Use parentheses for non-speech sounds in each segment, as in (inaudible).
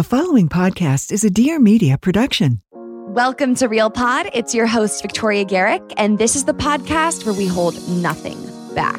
The following podcast is a Dear Media production. Welcome to Real Pod. It's your host, Victoria Garrick, and this is the podcast where we hold nothing back.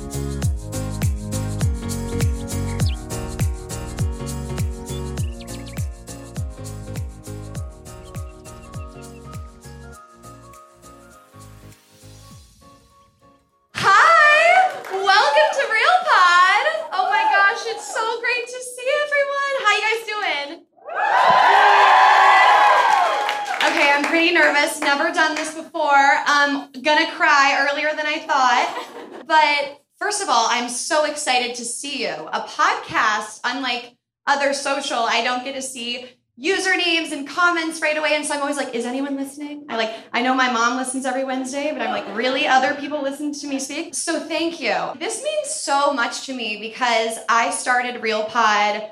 Nervous. Never done this before. Um, gonna cry earlier than I thought. But first of all, I'm so excited to see you. A podcast, unlike other social, I don't get to see usernames and comments right away. And so I'm always like, is anyone listening? I like, I know my mom listens every Wednesday, but I'm like, really? Other people listen to me speak? So thank you. This means so much to me because I started Real Pod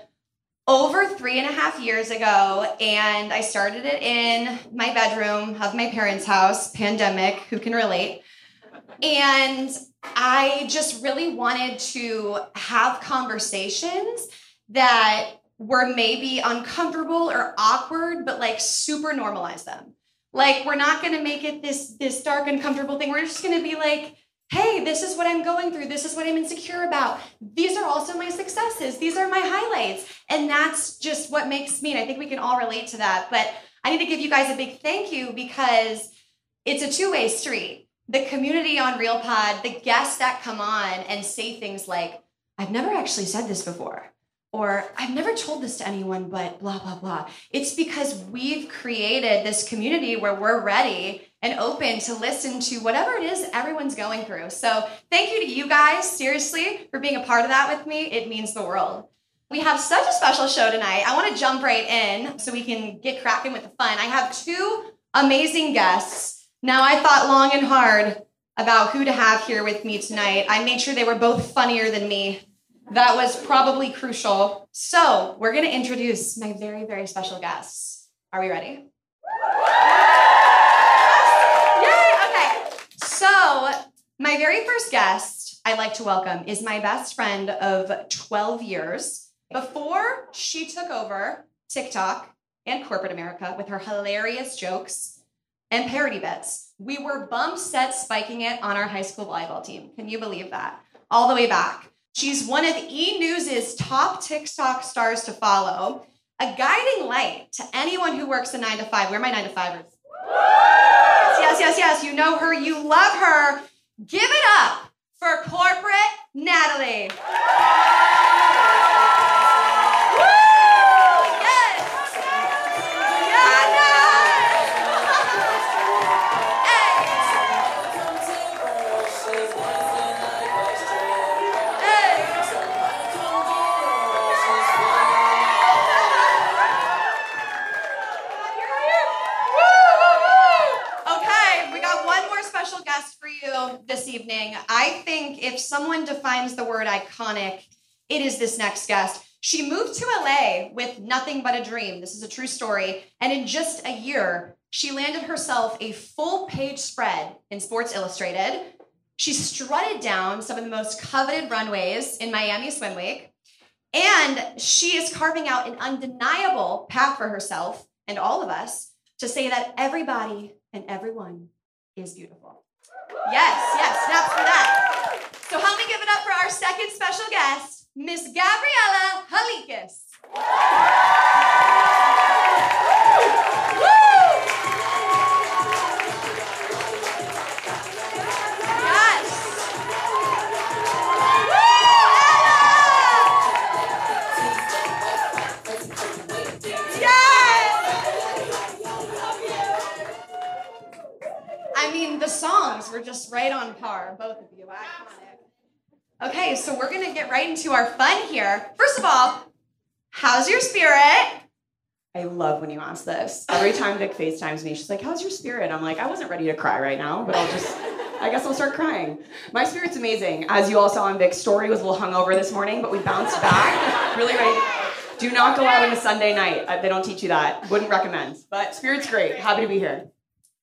over three and a half years ago, and I started it in my bedroom of my parents' house, pandemic, who can relate? And I just really wanted to have conversations that were maybe uncomfortable or awkward, but like super normalize them. Like we're not gonna make it this this dark, uncomfortable thing. We're just gonna be like, hey, this is what I'm going through. This is what I'm insecure about. These are also my successes. These are my highlights. And that's just what makes me, and I think we can all relate to that. But I need to give you guys a big thank you because it's a two-way street. The community on Real Pod, the guests that come on and say things like, I've never actually said this before or I've never told this to anyone, but blah, blah, blah. It's because we've created this community where we're ready and open to listen to whatever it is everyone's going through. So thank you to you guys, seriously, for being a part of that with me. It means the world. We have such a special show tonight. I want to jump right in so we can get cracking with the fun. I have two amazing guests. Now, I thought long and hard about who to have here with me tonight. I made sure they were both funnier than me that was probably crucial. So, we're going to introduce my very, very special guests. Are we ready? So, my very first guest I'd like to welcome is my best friend of 12 years. Before she took over TikTok and corporate America with her hilarious jokes and parody bits, we were bump set spiking it on our high school volleyball team. Can you believe that? All the way back. She's one of E! News's top TikTok stars to follow, a guiding light to anyone who works a nine to five. Where are my nine to fivers? Yes, yes. You know her, you love her. Give it up for corporate Natalie. This evening. I think if someone defines the word iconic, it is this next guest. She moved to LA with nothing but a dream. This is a true story. And in just a year, she landed herself a full page spread in Sports Illustrated. She strutted down some of the most coveted runways in Miami Swim Week. And she is carving out an undeniable path for herself and all of us to say that everybody and everyone is beautiful. Yes, yes, snaps for that. So help me give it up for our second special guest, Miss Gabriella Halikas. Were just right on par, both of you. Iconic. Okay, so we're gonna get right into our fun here. First of all, how's your spirit? I love when you ask this. Every time Vic FaceTimes me, she's like, How's your spirit? I'm like, I wasn't ready to cry right now, but I'll just, I guess I'll start crying. My spirit's amazing. As you all saw in Vic's story, was a little hungover this morning, but we bounced back. really ready. Do not go out on a Sunday night. Uh, They don't teach you that. Wouldn't recommend. But spirit's great. Happy to be here.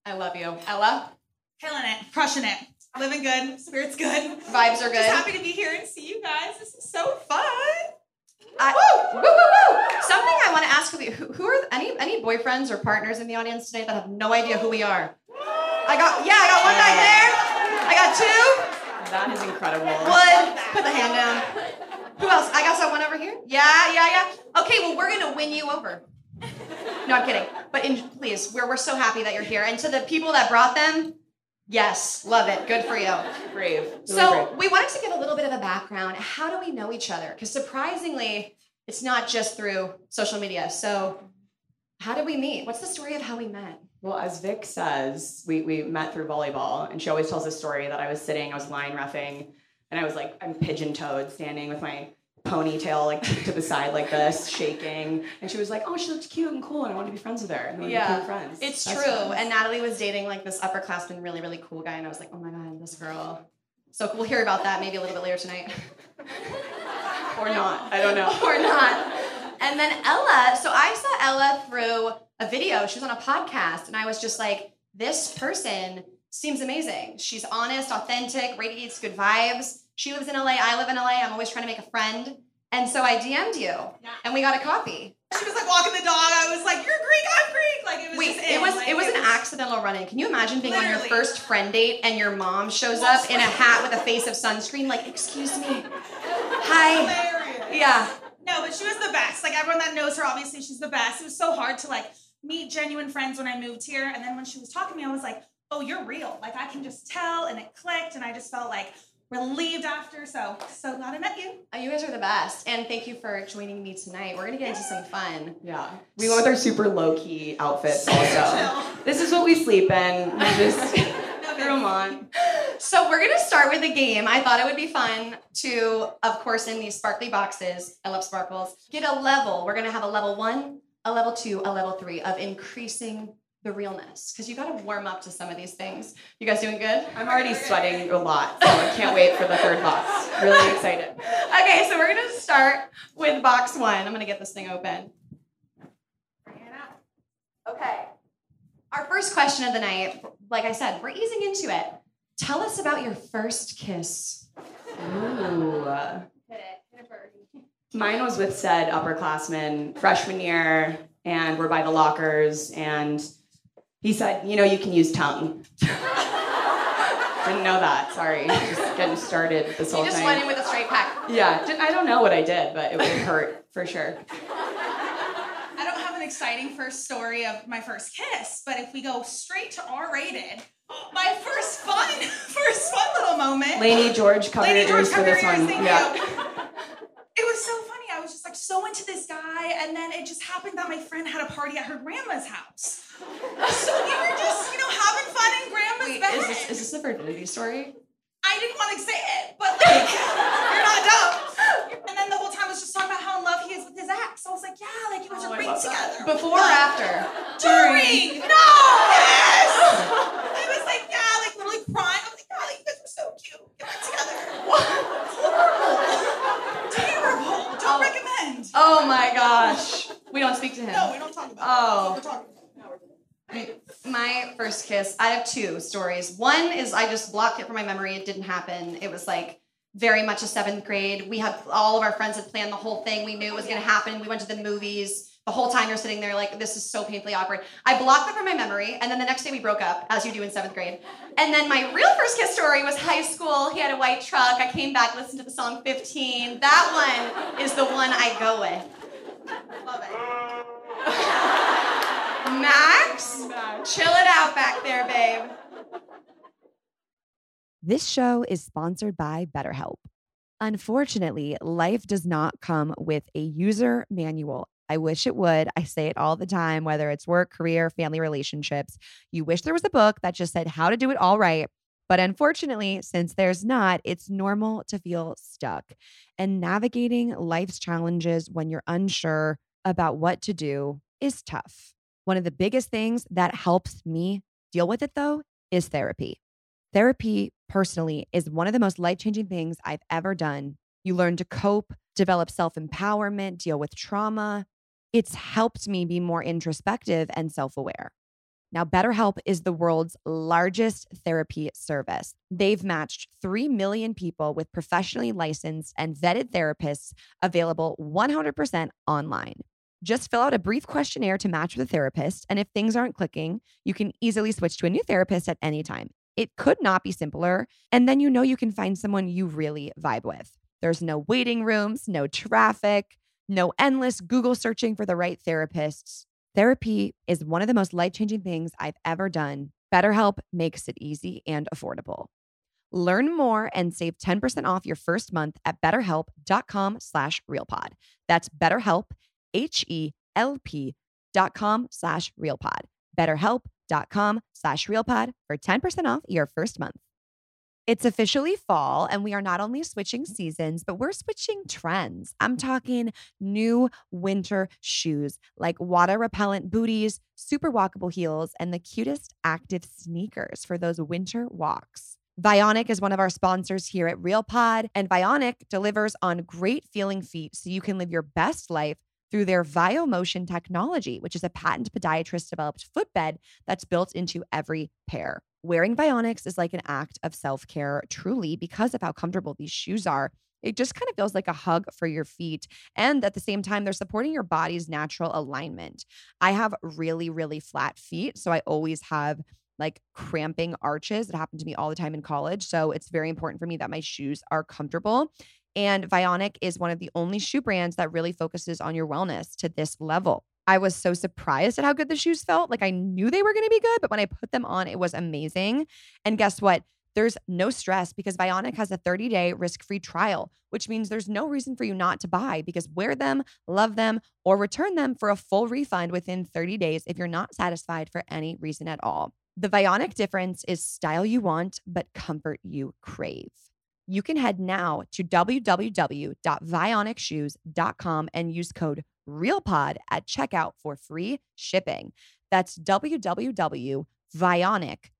I love you. Ella? Killing it, crushing it, living good, spirits good. Vibes are good. Just happy to be here and see you guys. This is so fun. I, woo, woo, woo, woo. Something I want to ask of you: who, who are any any boyfriends or partners in the audience today that have no idea who we are? I got yeah, I got one back there. I got two. That is incredible. Wood, put the hand down. Who else? I got someone over here. Yeah, yeah, yeah. Okay, well we're gonna win you over. No, I'm kidding. But in, please, we're we're so happy that you're here, and to the people that brought them. Yes, love it. Good for you. Brave. Really So brave. we wanted to give a little bit of a background. How do we know each other? Because surprisingly, it's not just through social media. So how did we meet? What's the story of how we met? Well, as Vic says, we, we met through volleyball, and she always tells this story that I was sitting, I was line roughing, and I was like, I'm pigeon toed, standing with my ponytail like to the side like this, shaking. And she was like, Oh, she looked cute and cool, and I wanted to be friends with her. And we Yeah, became friends. It's Best true. friends. And Natalie was dating like this upperclassman, really, really cool guy, and I was like, oh my god, this girl. So we'll hear about that maybe a little bit later tonight. (laughs) or not. I don't know. or not. And then Ella, so I saw Ella through a video. She was on a podcast, and I was just like, this person seems amazing. She's honest, authentic, radiates good vibes. She lives in LA, I live in LA. I'm always trying to make a friend. And so I DM'd you, and we got a coffee. She was like walking the dog. I was like, "You're Greek, I'm Greek." Like it was Wait, just it was Like, it was an accidental run-in. Can you imagine being on your first friend date and your mom shows up in a hat with a face of sunscreen? Like, excuse me, hi. Hilarious. Yeah. No, but she was the best. Like everyone that knows her, obviously she's the best. It was so hard to like meet genuine friends when I moved here, and then when she was talking to me, I was like, "Oh, you're real." Like I can just tell, and it clicked, and I just felt like relieved after. So so glad I met you. Oh, you guys are the best, and thank you for joining me tonight. We're gonna get into some fun. Yeah. We went with our super low key outfits also. this is what we sleep in. (laughs) We just threw them on. So we're gonna start with a game. I thought it would be fun to, of course, in these sparkly boxes. I love sparkles. Get a level. We're gonna have a level one, a level two, a level three of increasing the realness because you got to warm up to some of these things. You guys doing good? I'm already sweating a lot, so I can't wait for the third box. Really (laughs) excited. Okay, so we're gonna start with box one. I'm gonna get this thing open. Bring it up. Okay. Our first question of the night, like I said, we're easing into it. Tell us about your first kiss. Ooh. Hit it. Hit it, Birdie. Mine was with said upperclassman freshman year, and we're by the lockers, and he said, you know, you can use tongue. Didn't know that. Sorry. Just getting started this whole thing. You just thing. went in with a straight pack. yeah, didn't- I don't know what I did, but it would hurt for sure. I don't have an exciting first story of my first kiss, but if we go straight to R-rated, my first fun, (laughs) first fun little moment. Laney George, covered Lady George, ears for this one. Yeah. (laughs) It was so funny. I was just like so into this guy, and then it just happened that my friend had a party at her grandma's house. So we were just, you know, having fun in grandma's Wait, bed. is this, is this a virginity story? I didn't want to say it, but like, you're not dumb. And then the whole time I was just talking about how in love he is with his ex. So I was like, yeah, like you guys Oh, are great together. Before or after? During. No. Yes. I was like, yeah, like literally crying. I was like, yeah, like you guys were so cute. Get back together. Oh my gosh. We don't speak to him. No, we don't talk about. Oh. My first kiss. I have two stories. One is I just blocked it from my memory. It didn't happen. It was like very much a seventh grade. We had all of our friends had planned the whole thing. We knew it was going to happen. We went to the movies. The whole time you're sitting there like, this is so painfully awkward. I blocked it from my memory. And then the next day we broke up, as you do in seventh grade. And then my real first kiss story was high school. He had a white truck. I came back, listened to the song 15. That one is the one I go with. Love it. (laughs) Max, chill it out back there, babe. This show is sponsored by BetterHelp. Unfortunately, life does not come with a user manual. I wish it would. I say it all the time, whether it's work, career, family relationships. You wish there was a book that just said how to do it all right. But unfortunately, since there's not, it's normal to feel stuck. And navigating life's challenges when you're unsure about what to do is tough. One of the biggest things that helps me deal with it, though, is therapy. Therapy, personally, is one of the most life changing things I've ever done. You learn to cope, develop self empowerment, deal with trauma. It's helped me be more introspective and self aware. Now, BetterHelp is the world's largest therapy service. They've matched 3 million people with professionally licensed and vetted therapists available 100% online. Just fill out a brief questionnaire to match with a therapist. And if things aren't clicking, you can easily switch to a new therapist at any time. It could not be simpler. And then you know you can find someone you really vibe with. There's no waiting rooms, no traffic, no endless Google searching for the right therapists. Therapy is one of the most life changing things I've ever done. BetterHelp makes it easy and affordable. Learn more and save 10% off your first month at betterhelp.com slash realpod. That's betterhelp, H-E-L-P dot com slash realpod. betterhelp.com slash realpod for 10% off your first month. It's officially fall, and we are not only switching mm-hmm. seasons, but we're switching trends. I'm talking new winter shoes like water repellent booties, super walkable heels, and the cutest active sneakers for those winter walks. Vionic is one of our sponsors here at RealPod, and Vionic delivers on great feeling feet so you can live your best life through their VioMotion technology, which is a patent podiatrist developed footbed that's built into every pair. Wearing Vionics is like an act of self care, truly, because of how comfortable these shoes are. It just kind of feels like a hug for your feet. And at the same time, they're supporting your body's natural alignment. I have really, really flat feet. So I always have like cramping arches that happen to me all the time in college. So it's very important for me that my shoes are comfortable. And Vionic is one of the only shoe brands that really focuses on your wellness to this level. I was so surprised at how good the shoes felt. Like I knew they were going to be good, but when I put them on, it was amazing. And guess what? There's no stress because Vionic has a 30 day risk free trial, which means there's no reason for you not to buy because wear them, love them, or return them for a full refund within 30 days if you're not satisfied for any reason at all. The Vionic difference is style you want, but comfort you crave. You can head now to www.vionicshoes.com and use code REALPOD at checkout for free shipping. That's www.vionic,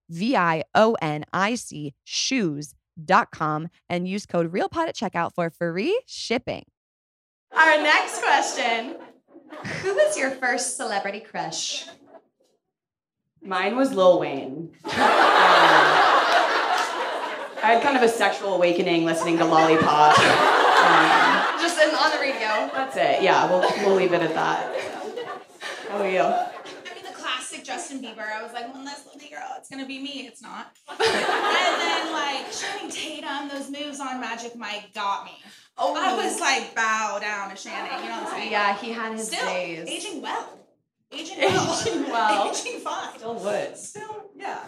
V-I-O-N-I-C, shoes.com and use code REALPOD at checkout for free shipping. Our next question Who was your first celebrity crush? Mine was Lil Wayne. Um, I had kind of a sexual awakening listening to Lollipop. Um, Just in, on the radio. That's it. Yeah, we'll, we'll leave it at that. How are you? I mean, the classic Justin Bieber. I was like, when this little girl, it's gonna be me. It's not. (laughs) and then like Channing Tatum, those moves on Magic Mike got me. Oh. I was like, bow down to Shannon. You know what I'm saying? Yeah, he had his Still days. aging well. Aging (laughs) well. Aging well. (laughs) aging fine. Still would. Still, yeah.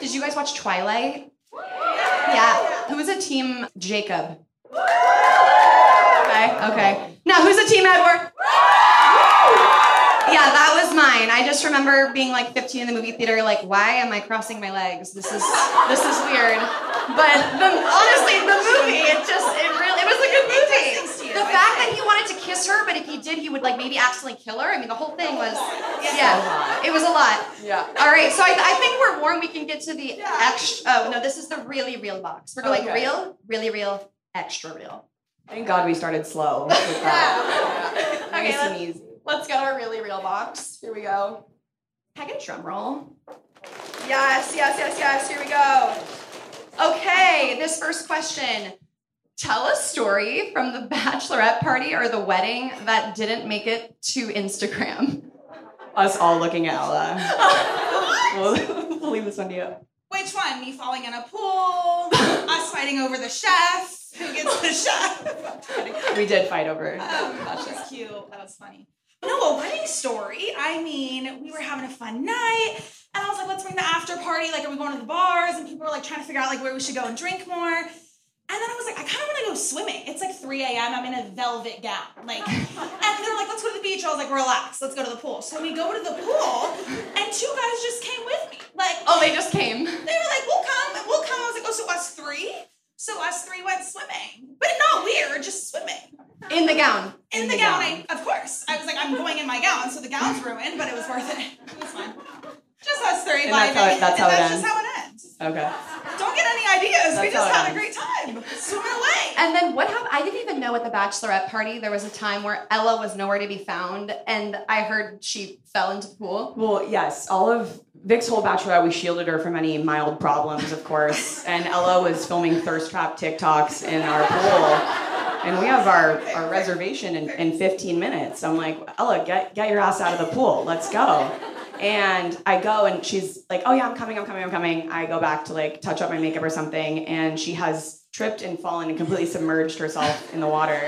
Did you guys watch Twilight? Yeah. Who was a team Jacob? Okay, okay. Now who's a team Edward? Yeah, that was mine. I just remember being like 15 in the movie theater, like, why am I crossing my legs? This is this is weird. But the, honestly, the movie, it just it really it was a good movie. The fact that he wanted to kiss her, but if he did, he would like maybe accidentally kill her. I mean, the whole thing was yeah, it was a lot. Yeah. All right, so I, I think we're warm. We can get to the extra. Oh no, this is the really real box. We're going Okay. real, really real, extra real. Thank God we started slow (laughs) with that. Okay, nice and let's- easy. Let's get our really real box. Here we go. Can I get a drum roll? Yes, yes, yes, yes. Here we go. Okay, this first question. Tell a story from the bachelorette party or the wedding that didn't make it to Instagram. Us all looking at Ella. (laughs) we'll, we'll leave this one to you. Which one? Me falling in a pool? us fighting over the chef? Who gets the chef? (laughs) We did fight over. Um, that was cute. That was funny. No, a wedding story. I mean, we were having a fun night, and I was like, let's bring the after party. Like, are we going to the bars? And people were like trying to figure out like where we should go and drink more. And then I was like, I kind of want to go swimming. It's like 3 a.m. I'm in a velvet gown. Like, (laughs) and they're like, let's go to the beach. I was like, relax, let's go to the pool. So we go to the pool, and two guys just came with me. Like, Oh, they just came. they were like, we'll come, we'll come. I was like, oh, so us three? So us three went swimming. But not weird, just swimming. In the gown. In, the, gown, I, of course. I was like, I'm going in my gown, so the gown's ruined, but it was worth it. It was fine. Just us three And that's how vibing, it- that's and how it that's ends. just how it ends. Okay. Don't get any ideas. we just had a great time. Swimming away. And then what happened? I didn't even know at the bachelorette party there was a time where Ella was nowhere to be found, and I heard she fell into the pool. Well, yes, all of Vic's whole bachelorette, we shielded her from any mild problems, of course. (laughs) And Ella was filming thirst trap TikToks in our pool. And we have our, our reservation in, in 15 minutes. I'm like, Ella, get, get your ass out of the pool. Let's go. And I go and she's like, oh yeah, I'm coming, I'm coming, I'm coming. I go back to like touch up my makeup or something. And she has tripped and fallen and completely submerged herself in the water.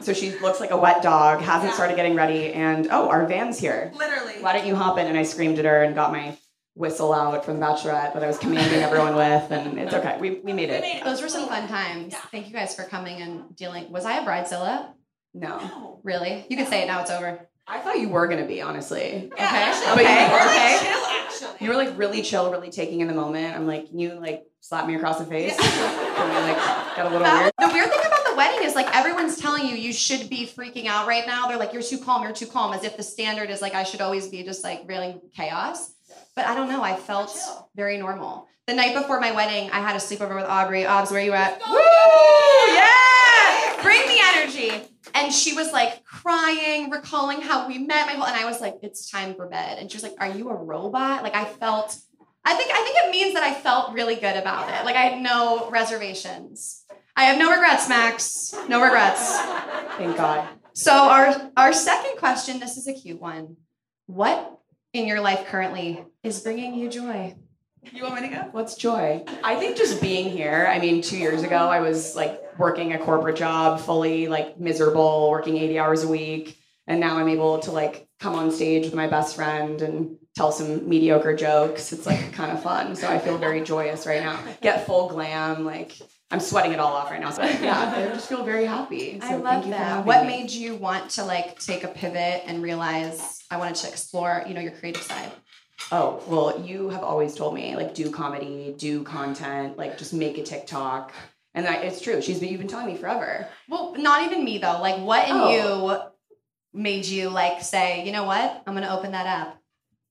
So she looks like a wet dog, hasn't started getting ready. And oh, our van's here Literally. why don't you hop in? And I screamed at her and got my whistle out from the bachelorette that I was commanding everyone with, and it's okay. We, we made it. Those were some fun times. Thank you guys for coming and dealing. Was I a bridezilla? No. Really? You can say it now. It's over. I thought you were gonna be, honestly. Okay. But Okay. you were Okay. Chill, actually. You were like really chill, really taking in the moment. I'm like, can you like slap me across the face? Can (laughs) we like get a little weird? The weird thing about the wedding is like everyone's telling you you should be freaking out right now. They're like, you're too calm, you're too calm, as if the standard is like I should always be just like really chaos. But I don't know. I felt very normal. The night before my wedding, I had a sleepover with Aubrey. Obs, where you at? Woo! Yeah! Bring the energy. And she was like crying, recalling how we met. My whole and I was like, it's time for bed. And she was like, Are you a robot? Like I felt I think I think it means that I felt really good about it. Like I had no reservations. I have no regrets, Max. No regrets. Thank God. So our our second question, this is a cute one. What in your life currently is bringing you joy? You want me to go? What's joy? I think just being here. I mean, two years ago, I was like working a corporate job, fully like miserable, working 80 hours a week. And now I'm able to like come on stage with my best friend and tell some mediocre jokes. It's like kind of fun. So I feel very joyous right now. Get full glam. Like I'm sweating it all off right now. So yeah, I just feel very happy. So I thank love you that. What me. made you want to like take a pivot and realize I wanted to explore, you know, your creative side? Oh, well, you have always told me like do comedy, do content, like just make a TikTok. And that it's true. She's been you've been telling me forever. Well, not even me though. Like what in Oh. you made you like say, you know what? I'm gonna open that up.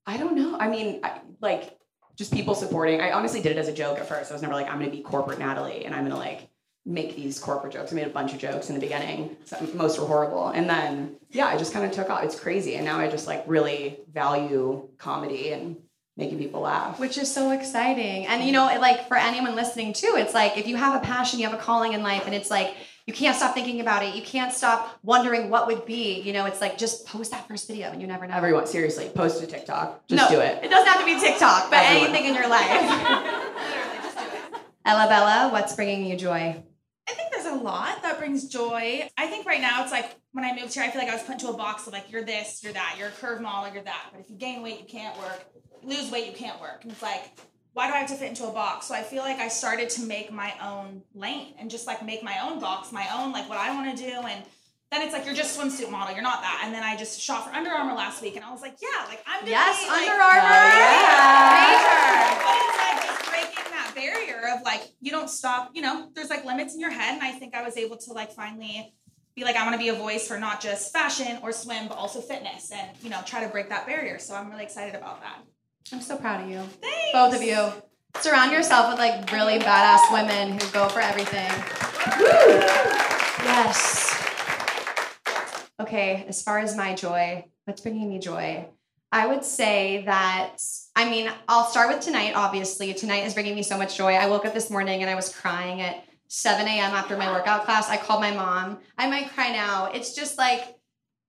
I don't know. I mean, I, like just people supporting. I honestly did it as a joke at first. I was never like, I'm gonna be corporate Natalie and I'm gonna like make these corporate jokes. I made a bunch of jokes in the beginning. Some, most were horrible. And then yeah, I just kind of took off. It's crazy. And now I just like really value comedy and making people laugh. Which is so exciting. And you know, it, like for anyone listening too, it's like if you have a passion, you have a calling in life, and it's like you can't stop thinking about it. You can't stop wondering what would be. You know, it's like just post that first video and you never know. Everyone, seriously, post to TikTok. Just no, do it. It doesn't have to be TikTok, but Everyone. anything in your life. (laughs) Ella Bella, what's bringing you joy? I think there's a lot that brings joy. I think right now it's like when I moved here, I feel like I was put into a box of like, you're this, you're that, you're a curve model, you're that. But if you gain weight, you can't work. Lose weight, you can't work. And it's like, why do I have to fit into a box? So I feel like I started to make my own lane and just like make my own box, my own, like what I want to do. And then it's like, you're just swimsuit model, you're not that. And then I just shot for Under Armour last week and I was like, yeah, like I'm gonna Yes, be, like, Under Armour. but it's like just breaking that barrier of like you don't stop. You know, there's like limits in your head, and I think I was able to like finally be like I want to be a voice for not just fashion or swim, but also fitness, and you know, try to break that barrier. So I'm really excited about that. I'm so proud of you. Thanks. Both of you. Surround yourself with like really badass women who go for everything. Yes. Okay. okay, as far as my joy, what's bringing me joy? I would say that, I mean, I'll start with tonight, obviously. Tonight is bringing me so much joy. I woke up this morning and I was crying at 7 a.m. after my workout class. I called my mom. I might cry now. It's just like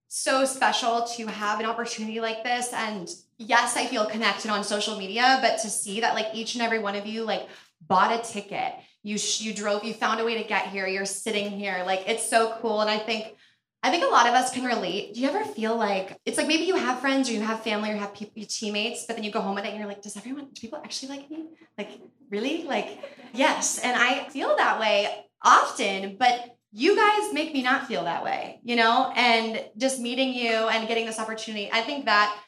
so special to have an opportunity like this. And yes, I feel connected on social media, but to see that like each and every one of you like bought a ticket, you you drove, you found a way to get here, you're sitting here, like it's so cool. And I think I think a lot of us can relate. Do you ever feel like it's like maybe you have friends or you have family or have people, teammates, but then you go home at night and you're like, does everyone, do people actually like me? Like, really? Like, yes. And I feel that way often, but you guys make me not feel that way, you know? And just meeting you and getting this opportunity, I think that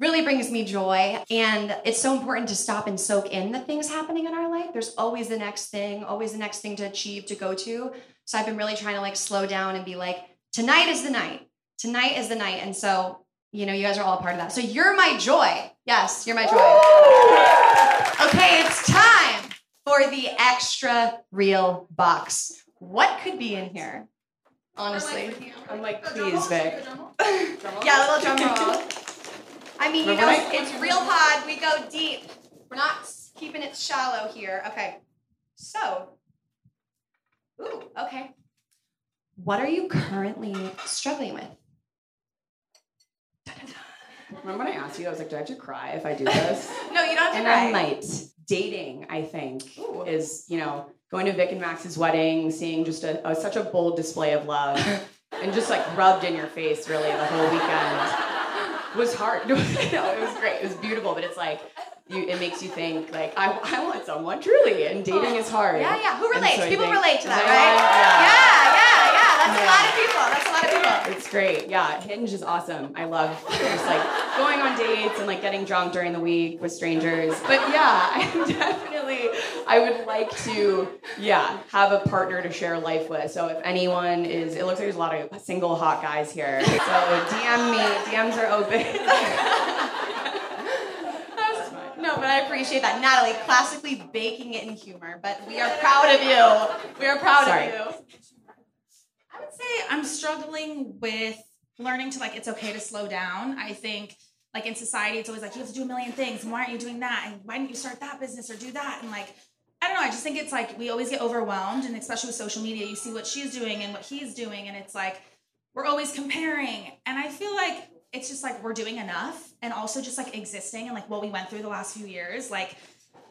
really brings me joy. And it's so important to stop and soak in the things happening in our life. There's always the next thing, always the next thing to achieve, to go to. So I've been really trying to like slow down and be like, tonight is the night. Tonight is the night. And so, you know, you guys are all a part of that. So you're my joy. Yes, you're my joy. Okay, it's time for the extra real box. What could be in here? Honestly. I'm like, please, Vic. yeah, a little drum roll. (laughs) I mean, you know, it's real pod. We go deep. We're not keeping it shallow here. Okay. So, ooh, okay. What are you currently struggling with? Remember when I asked you, I was like, do I have to cry if I do this? (laughs) no, you don't have to and cry. I might. Dating, I think, Ooh. is, you know, going to Vic and Max's wedding, seeing just a, a such a bold display of love, (laughs) and just like rubbed in your face really the whole weekend was hard. (laughs) no, it was great. It was beautiful, but it's like you, it makes you think like I, I want someone truly, and dating oh. is hard. Yeah, yeah. Who relates? So People think, relate to that, right? Yeah, yeah. yeah. That's yeah. a lot of people. That's a lot of people. It's great. Yeah, Hinge is awesome. I love just like going on dates and like getting drunk during the week with strangers. But yeah, (laughs) I definitely I would like to yeah have a partner to share life with. So if anyone is, it looks like there's a lot of single hot guys here. So DM me. DMs are open. (laughs) No, but I appreciate that. Natalie, classically baking it in humor, but we are proud of you. We are proud Sorry. of you say I'm struggling with learning to like it's okay to slow down. I think like in society it's always like you have to do a million things. And why aren't you doing that? And why didn't you start that business or do that? And like I don't know, I just think it's like we always get overwhelmed. And especially with social media you see what she's doing and what he's doing. And it's like we're always comparing. And I feel like it's just like we're doing enough and also just like existing and like what we went through the last few years like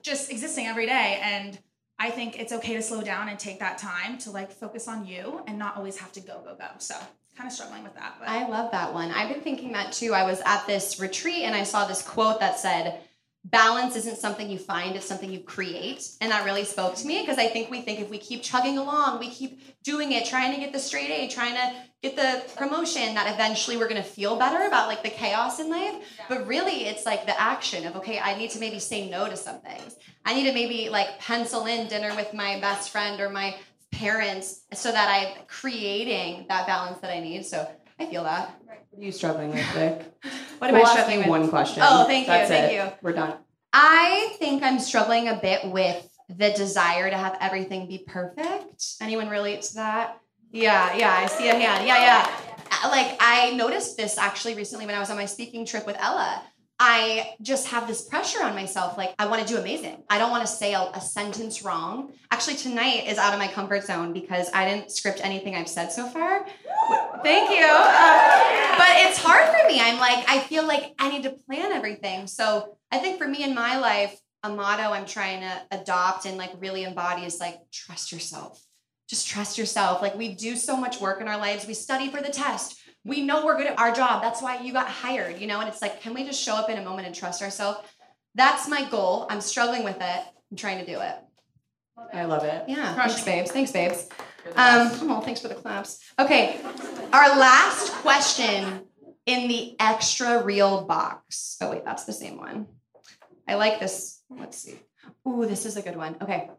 just existing every day. And I think it's okay to slow down and take that time to like focus on you and not always have to go, go, go. So kind of struggling with that. But. I love that one. I've been thinking that too. I was at this retreat and I saw this quote that said, balance isn't something you find, it's something you create. And that really spoke to me because I think we think if we keep chugging along, we keep doing it, trying to get the straight A, trying to get the promotion, that eventually we're gonna feel better about like the chaos in life. But really, it's like the action of, okay, I need to maybe say no to some things. I need to maybe like pencil in dinner with my best friend or my parents so that I'm creating that balance that I need. So I feel that. What are you struggling with, Vic? (laughs) what am we'll I struggling with? One question. Oh, thank you, That's thank it. you. We're done. I think I'm struggling a bit with the desire to have everything be perfect. Anyone relate to that? Yeah, yeah, I see a hand. Yeah, yeah. Uh, like I noticed this actually recently when I was on my speaking trip with Ella. I just have this pressure on myself. Like, I want to do amazing. I don't want to say a, a, sentence wrong. Actually, tonight is out of my comfort zone because I didn't script anything I've said so far. Thank you. Uh, but it's hard for me. I'm like, I feel like I need to plan everything. So I think for me in my life, a motto I'm trying to adopt and like really embody is like, trust yourself. Just trust yourself. Like, we do so much work in our lives. We study for the test we know we're good at our job. That's why you got hired, you know? And it's like, can we just show up in a moment and trust ourselves? That's my goal. I'm struggling with it. I'm trying to do it. I love it. Yeah. Thanks, babes. Thanks, babes. Um, oh, thanks for the claps. Okay. Our last question in the extra real box. Oh, wait, that's the same one. I like this. Let's see. Ooh, this is a good one. Okay.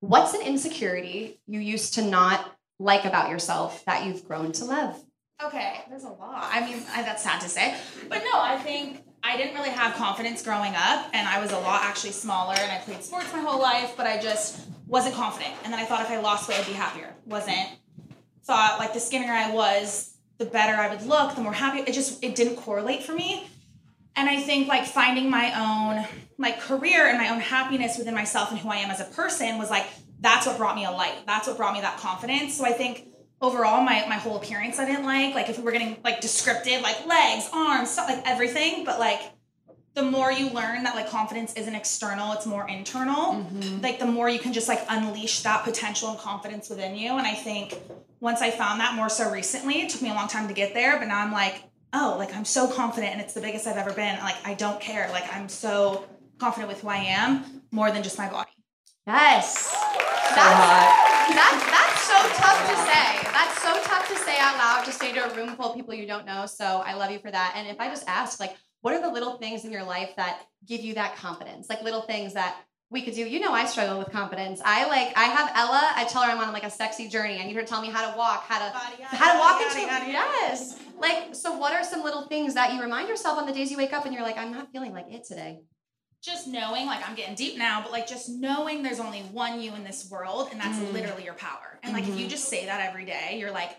What's an insecurity you used to not like about yourself that you've grown to love? Okay, there's a lot. I mean, I, that's sad to say, but no, I think I didn't really have confidence growing up, and I was a lot actually smaller, and I played sports my whole life, but I just wasn't confident. And then I thought if I lost weight, I'd be happier. Wasn't. Thought like the skinnier I was, the better I would look, the more happy. It just it didn't correlate for me. And I think like finding my own like career and my own happiness within myself and who I am as a person was like that's what brought me a light. That's what brought me that confidence. So I think overall my my whole appearance I didn't like. Like if we were getting like descriptive, like legs, arms, stuff like everything, but like the more you learn that like confidence isn't external, it's more internal, mm-hmm. like the more you can just like unleash that potential and confidence within you. And I think once I found that more so recently, it took me a long time to get there, but now I'm like, oh, like I'm so confident and it's the biggest I've ever been. Like I don't care. Like I'm so confident with who I am more than just my body. Yes. That's, that's, that's so tough to say. That's so tough to say out loud, to say to a room full of people you don't know. So I love you for that. And if I just ask, like, what are the little things in your life that give you that confidence? Like little things that we could do. You know, I struggle with confidence. I like, I have Ella. I tell her I'm on like a sexy journey. I need her to tell me how to walk, how to how to walk into yes. Like, so what are some little things that you remind yourself on the days you wake up and you're like, I'm not feeling like it today? Just knowing, like I'm getting deep now, but like just knowing there's only one you in this world, and that's mm. literally your power. And like mm-hmm. if you mm-hmm. just say that every day, you're like,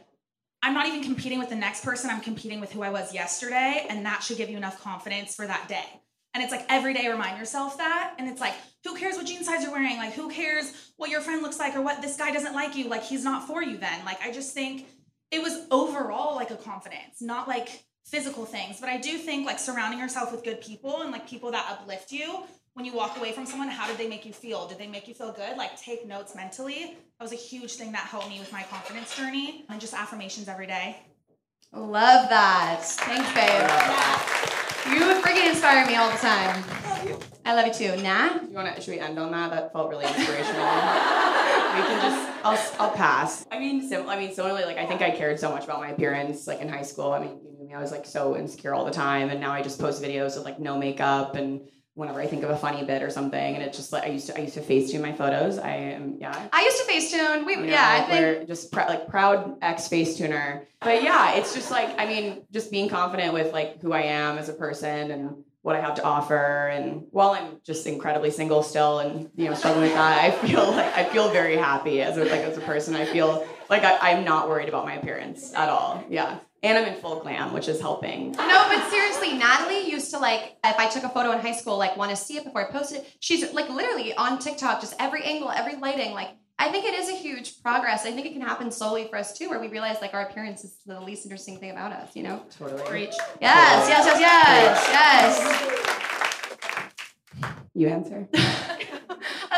I'm not even competing with the next person. I'm competing with who I was yesterday. And that should give you enough confidence for that day. And it's like every day remind yourself that. And it's like, who cares what jean size you're wearing? Like, who cares what your friend looks like or what this guy doesn't like you? Like, he's not for you then. Like, I just think it was overall like a confidence, not like physical things. But I do think like surrounding yourself with good people and like people that uplift you when you walk away from someone, how did they make you feel? Did they make you feel good? Like take notes mentally. That was a huge thing that helped me with my confidence journey and just affirmations every day. Love that. Thanks, babe. You freaking inspire me all the time. Love you. I love you too. Nah? You wanna should we end on that? That felt really inspirational. we can just I'll I'll pass. I mean sim- I mean similarly like I think I cared so much about my appearance like in high school. I mean, you knew me, I was like so insecure all the time and now I just post videos with like no makeup and whenever I think of a funny bit or something, and it's just like I used to I used to Facetune my photos. I am yeah. I used to Facetune. We you know, yeah, I think we're just pr- like proud ex Facetuner. But yeah, it's just like I mean, just being confident with like who I am as a person and what I have to offer. And while I'm just incredibly single still, and you know struggling with that, I feel (laughs) like I feel very happy as a, like as a person. I feel like I, I'm not worried about my appearance at all. Yeah. And I'm in full glam, which is helping. No, but seriously, Natalie used to like, if I took a photo in high school, like want to see it before I post it. She's like literally on TikTok, just every angle, every lighting. Like, I think it is a huge progress. I think it can happen slowly for us too, where we realize like our appearance is the least interesting thing about us, you know? Totally. Preach. Yes, yes, yes, yes, yes. You answer. (laughs)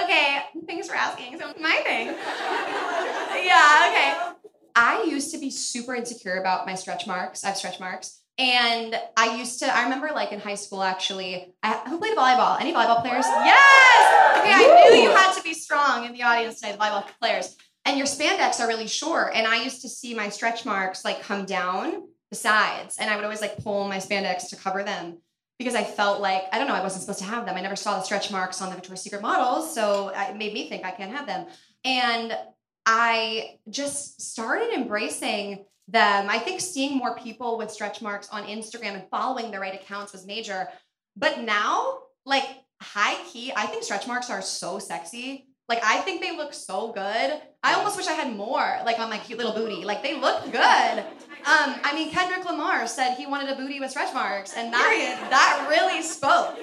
okay, thanks for asking. So my thing. Yeah, okay. I used to be super insecure about my stretch marks. I have stretch marks. And I used to, I remember like in high school actually, I, who played volleyball? Any volleyball players? Yes! Okay, I knew you had to be strong in the audience today, the volleyball players. And your spandex are really short. And I used to see my stretch marks like come down the sides. And I would always like pull my spandex to cover them because I felt like, I don't know, I wasn't supposed to have them. I never saw the stretch marks on the Victoria's Secret models. So it made me think I can't have them. And I just started embracing them. I think seeing more people with stretch marks on Instagram and following the right accounts was major. But now, like high key, I think stretch marks are so sexy. Like I think they look so good. I almost wish I had more, like on my cute little booty. Like they look good. Um, I mean, Kendrick Lamar said he wanted a booty with stretch marks, and that that really spoke.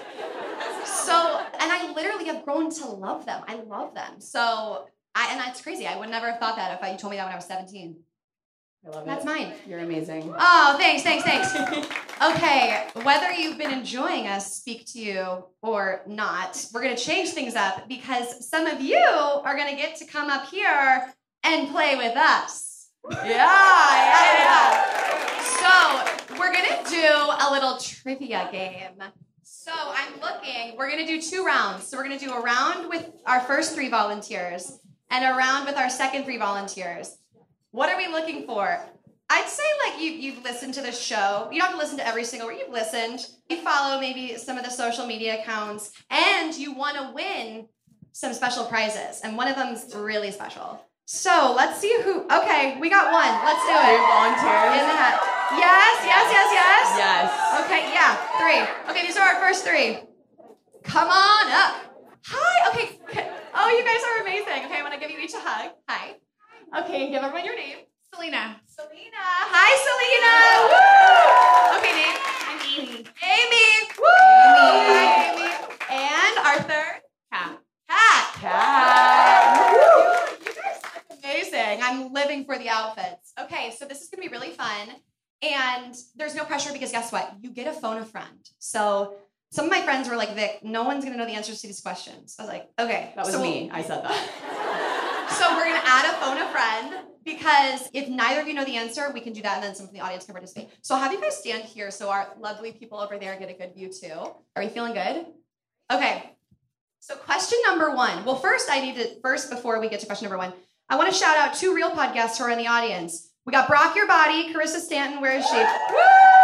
So, and I literally have grown to love them. I love them. So I, and that's crazy. I would never have thought that if you told me that when I was 17. I love you. That's it. mine. You're amazing. Oh, thanks, thanks, thanks. (laughs) okay, whether you've been enjoying us speak to you or not, we're going to change things up because some of you are going to get to come up here and play with us. Yeah, yeah, yeah. So, we're going to do a little trivia game. So, I'm looking, we're going to do two rounds. So, we're going to do a round with our first three volunteers and around with our second three volunteers. What are we looking for? I'd say like you you've listened to the show. You don't have to listen to every single word. You've listened. You follow maybe some of the social media accounts, and you want to win some special prizes. And one of them's really special. So let's see who. Okay, we got one. Let's do it. volunteers. In the hat. Yes, yes, yes, yes. Yes. Okay, yeah, three. Okay, these are our first three. Come on up. Hi. Okay. Oh, you guys are amazing. Okay, I'm gonna give you each a hug. Hi. Okay, give everyone your name. Selena. Selena. Hi, Selena. Woo! Okay, name. I'm Amy. Amy. Woo! Hi, Amy. And our third? Cat. Cat. Cat. You guys look amazing. I'm living for the outfits. Okay, so this is gonna be really fun. And there's no pressure because guess what? You get a phone a friend. So some of my friends were like, Vic, no one's gonna know the answers to these questions. I was like, okay. That was so me. I said that. (laughs) So we're gonna add a phone a friend because if neither of you know the answer, we can do that and then some from the audience can participate. So I'll have you guys stand here so our lovely people over there get a good view too. Are we feeling good? Okay. So question number one. Well, first I need to first before we get to question number one, I want to shout out two real podcasts who are in the audience. We got Brock Your Body, Carissa Stanton, where is she? Woo!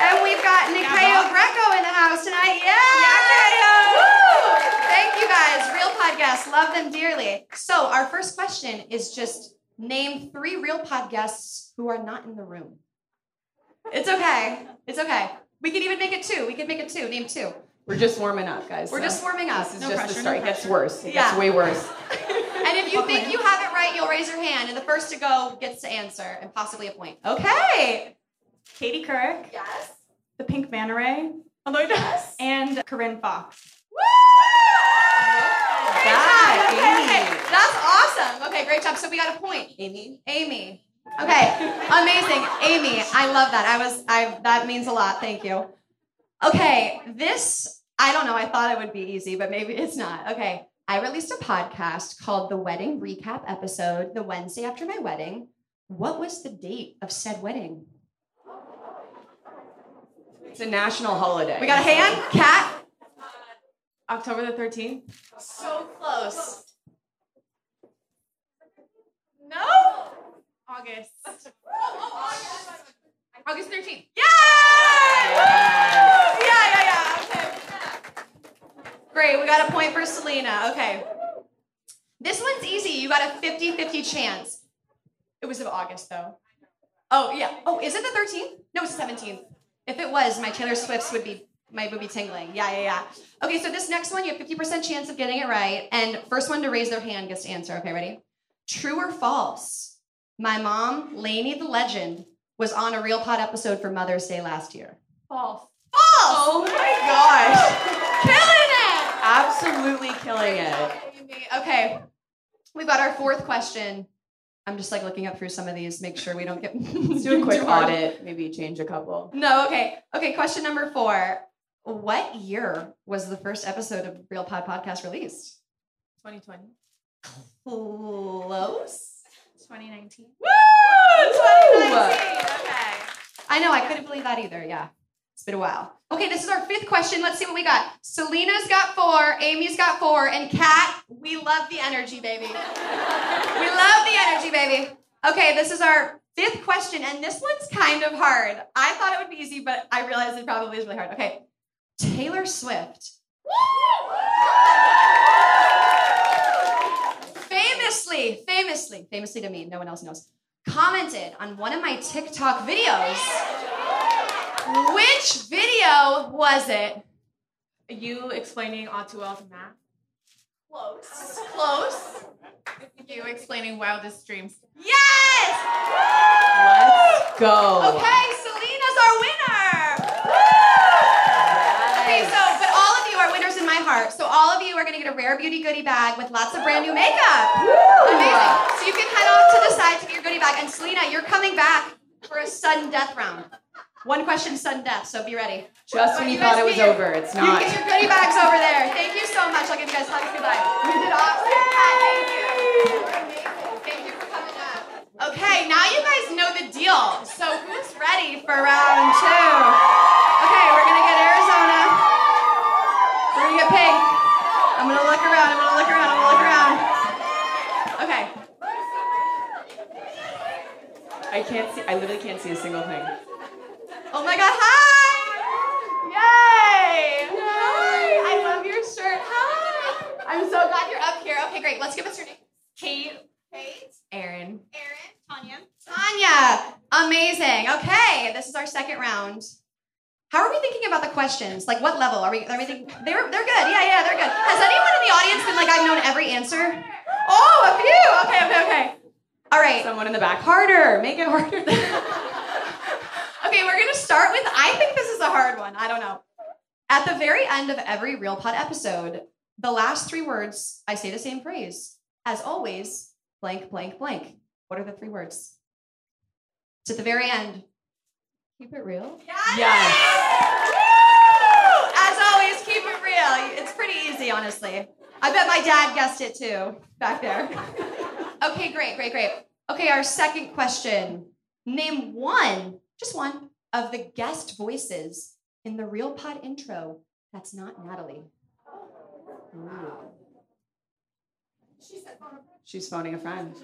And we've got Nikeo Greco in the house tonight. Yeah! Woo! Thank you guys. Real podcasts. Love them dearly. So our first question is just name three real podcasts who are not in the room. It's okay. It's okay. We could even make it two. We could make it two. Name two. We're just warming up, guys. We're so just warming up. This is No just pressure, the no start. it gets worse. It Yeah. gets way worse. And if you think you have it right, you'll raise your hand, and the first to go gets to answer and possibly a point. Okay. Katie Couric. Yes. The Pink Manta Ray. Although yes. And Corinne Fox. Great That, job. Okay, okay. Amy. That's awesome. Okay, great job. So we got a point. Amy. Amy. Okay, amazing. Amy, I love that. I was, I, that means a lot. Thank you. Okay, this, I don't know. I thought it would be easy, but maybe it's not. Okay, I released a podcast called The Wedding Recap Episode the Wednesday after my wedding. What was the date of said wedding? It's a national holiday. We got a hand? Cat? October the 13th. So close. No? August. August 13th. Yeah! Yeah, yeah, yeah. Okay. Great, we got a point for Selena. Okay. This one's easy. You got a 50 50 chance. It was of August, though. Oh, yeah. Oh, is it the 13th? No, it's the 17th. If it was, my Taylor Swift's would be. My would be tingling. Yeah, yeah, yeah. Okay, so this next one, you have 50% chance of getting it right. And first one to raise their hand gets to answer. Okay, ready? True or false? My mom, Lainey the Legend, was on a Real Pod episode for Mother's Day last year. False. False! Oh my gosh. Killing it! Absolutely killing it. Okay. We've got our fourth question. I'm just like looking up through some of these, make sure we don't get Let's (laughs) (laughs) do a quick audit. Maybe change a couple. No, okay. Okay, question number four. What year was the first episode of Real Pod Podcast released? 2020. Close. 2019. Woo! 2019. Okay. I know, I couldn't believe that either. Yeah. It's been a while. Okay, this is our fifth question. Let's see what we got. Selena's got four, Amy's got four, and Kat, we love the energy, baby. we love the energy, baby. Okay, this is our fifth question, and this one's kind of hard. I thought it would be easy, but I realized it probably is really hard. Okay. Taylor Swift. famously, famously, famously to me, no one else knows, commented on one of my TikTok videos. Which video was it? You explaining all too well to Matt. Close. Close. You explaining wildest dreams. Yes! Let's go. Okay, Selena's our winner. Okay, so, but all of you are winners in my heart. So all of you are gonna get a rare beauty goodie bag with lots of brand new makeup. Amazing. So you can head off to the side to get your goodie bag. And Selena, you're coming back for a sudden death round. One question, sudden death. So be ready. Just when you guys thought it was your- over, it's not. You get your goodie bags over there. Thank you so much. I'll give you guys hugs goodbye. You did awesome. Thank you. Thank you for coming up. Okay, now you guys know the deal. So who's ready for round two? Okay, we're gonna get Arizona. We're gonna get pink. I'm gonna look around. I'm gonna look around. I'm gonna look around. Okay. I can't see. I literally can't see a single thing. Oh my God! Hi! Yay! Hi! I love your shirt. Hi! I'm so glad you're up here. Okay, great. Let's give us your name. Kate. Kate. Aaron. Aaron. Tanya. Tanya. Amazing. Okay, this is our second round. How are we thinking about the questions? Like, what level are we? Are we thinking? They're they're good. Yeah, yeah, they're good. Has anyone in the audience been like, I've known every answer? Oh, a few. Okay, okay, okay. All right. Someone in the back. Harder. Make it harder. (laughs) Okay, we're gonna start with. I think this is a hard one. I don't know. At the very end of every Real Pod episode, the last three words, I say the same phrase. As always, blank, blank, blank. What are the three words? It's at the very end. Keep it real. yes. Woo! As always, keep it real. It's pretty easy, honestly. I bet my dad guessed it too back there. (laughs) Okay, great, great, great. Okay, our second question. Name one, just one, of the guest voices in the Real Pod intro that's not Natalie. She's phoning a friend.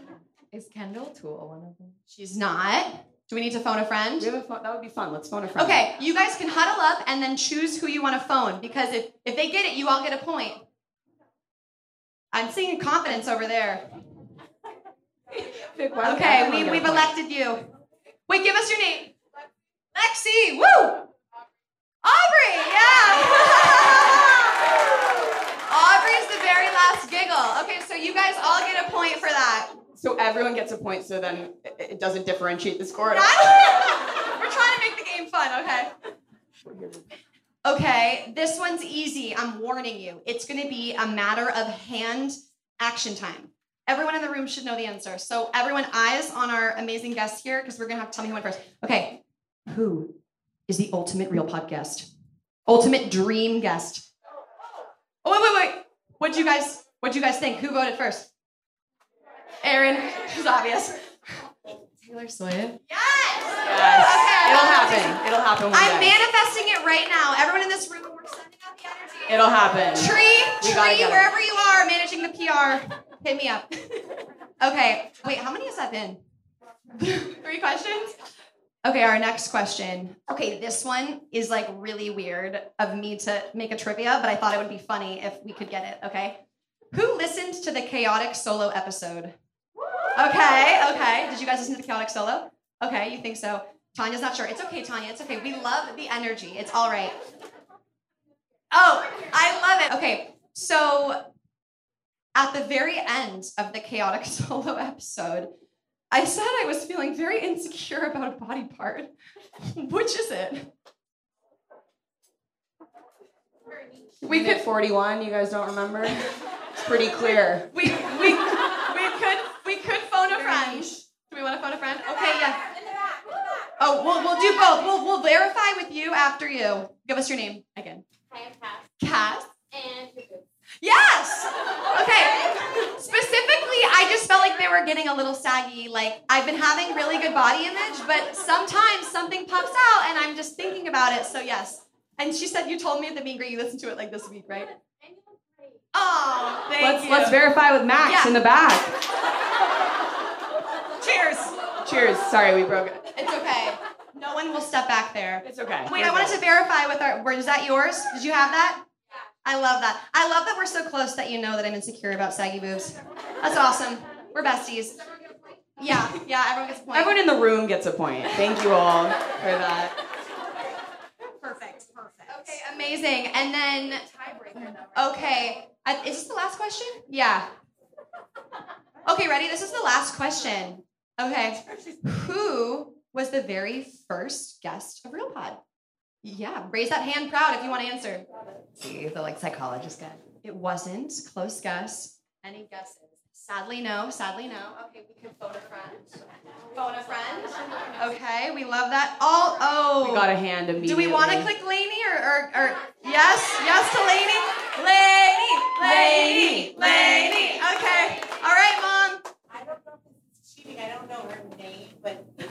Is Kendall Toole one of them? She's not. Do we need to phone a friend? We have a phone. That would be fun. Let's phone a friend. Okay, you guys can huddle up and then choose who you want to phone because if, if they get it, you all get a point. I'm seeing confidence over there. Vic, why would Okay, we, we've elected you. Wait, give us your name. Lexi, woo! Aubrey, yeah! (laughs) Aubrey's the very last giggle. Okay, so you guys all get a point for that. So everyone gets a point, so then it- doesn't differentiate the score. at all. (laughs) We're trying to make the game fun, okay? Okay, this one's easy. I'm warning you. It's going to be a matter of hand action time. Everyone in the room should know the answer. So, everyone, eyes on our amazing guests here because we're going to have to tell me who went first. Okay, who is the ultimate real podcast? Ultimate dream guest. Oh, wait, wait, wait. What'd you guys, what'd you guys think? Who voted first? Aaron. It's obvious. Taylor Swift. Yes! Yes. Okay. It'll happen. It'll happen one I'm day. manifesting it right now. Everyone in this room, we're sending out the energy. It'll happen. Tree, We tree, it. wherever you are, managing the PR, hit me up. (laughs) okay, wait, how many has that been? (laughs) Three questions? Okay, our next question. Okay, this one is like really weird of me to make a trivia, but I thought it would be funny if we could get it, okay? Who listened to the chaotic solo episode? Okay, okay. Did you guys listen to the chaotic solo? Okay, you think so. Tanya's not sure. It's okay, Tanya. It's okay. We love the energy. It's all right. Oh, I love it. Okay, so at the very end of the chaotic (laughs) solo episode, I said I was feeling very insecure about a body part. Which is it? We could 41. You guys don't remember? It's pretty clear. (laughs) We we we could we could phone a friend. Do we want to phone a friend? Okay, yeah. Oh, we'll we'll do both. We'll we'll verify with you after you. Give us your name again. Hi, I'm Cass. And Yes. Okay. Specifically, I just felt like they were getting a little saggy. Like I've been having really good body image, but sometimes something pops out, and I'm just thinking about it. So yes. And she said you told me at the meet and greet you listened to it like this week, right? Oh, thank let's you. let's verify with Max Yeah. in the back. Cheers. Cheers. Sorry, we broke it. It's okay. No one will step back there. It's okay. Wait, I wanted to verify with our. Where is that yours? Did you have that? I love that. I love that we're so close that you know that I'm insecure about saggy boobs. That's awesome. We're besties. Yeah, yeah. Everyone gets a point. Everyone in the room gets a point. Thank you all for that. Perfect. Perfect. Okay, amazing. And then. Okay. I, is this the last question? Yeah. Okay, ready? This is the last question. Okay. Who was the very first guest of Real Pod? Yeah, raise that hand proud if you want to answer. See, the like psychologist guy. It wasn't. Close guess. Any guesses? Sadly, no. Sadly, no. Okay, we can phone a friend. Phone a friend. Okay, we love that. All oh. We got a hand immediately. Do we want to click Lainey or, or, or yes? Yes to Lainey? Lainey! Lainey! Lainey! Okay. All right, Mom. I don't know if it's cheating. I don't know her name, but (laughs) Did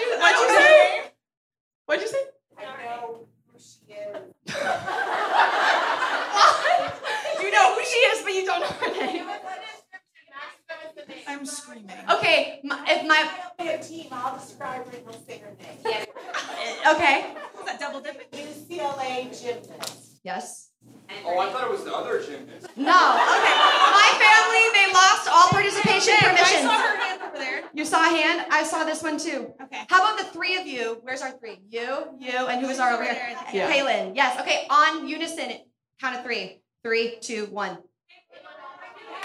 you, what'd you say? What'd you say? I know who she is. (laughs) You know who she is, but you don't know her name. I'm screaming. Okay, my, if my Be a team. I'll describe her and he'll say her name. okay. Was that double dipping? UCLA gymnast. Yes. Oh, I thought it was the other gymnast. No. Okay. My family, they lost all participation permission. I saw her hand over there. You saw a hand? I saw this one too. Okay. How about the three of you? Where's our three? You, you, and who is our over here? Yeah. Kaylin. Yes. Okay. On unison, count of three. Three, two, one.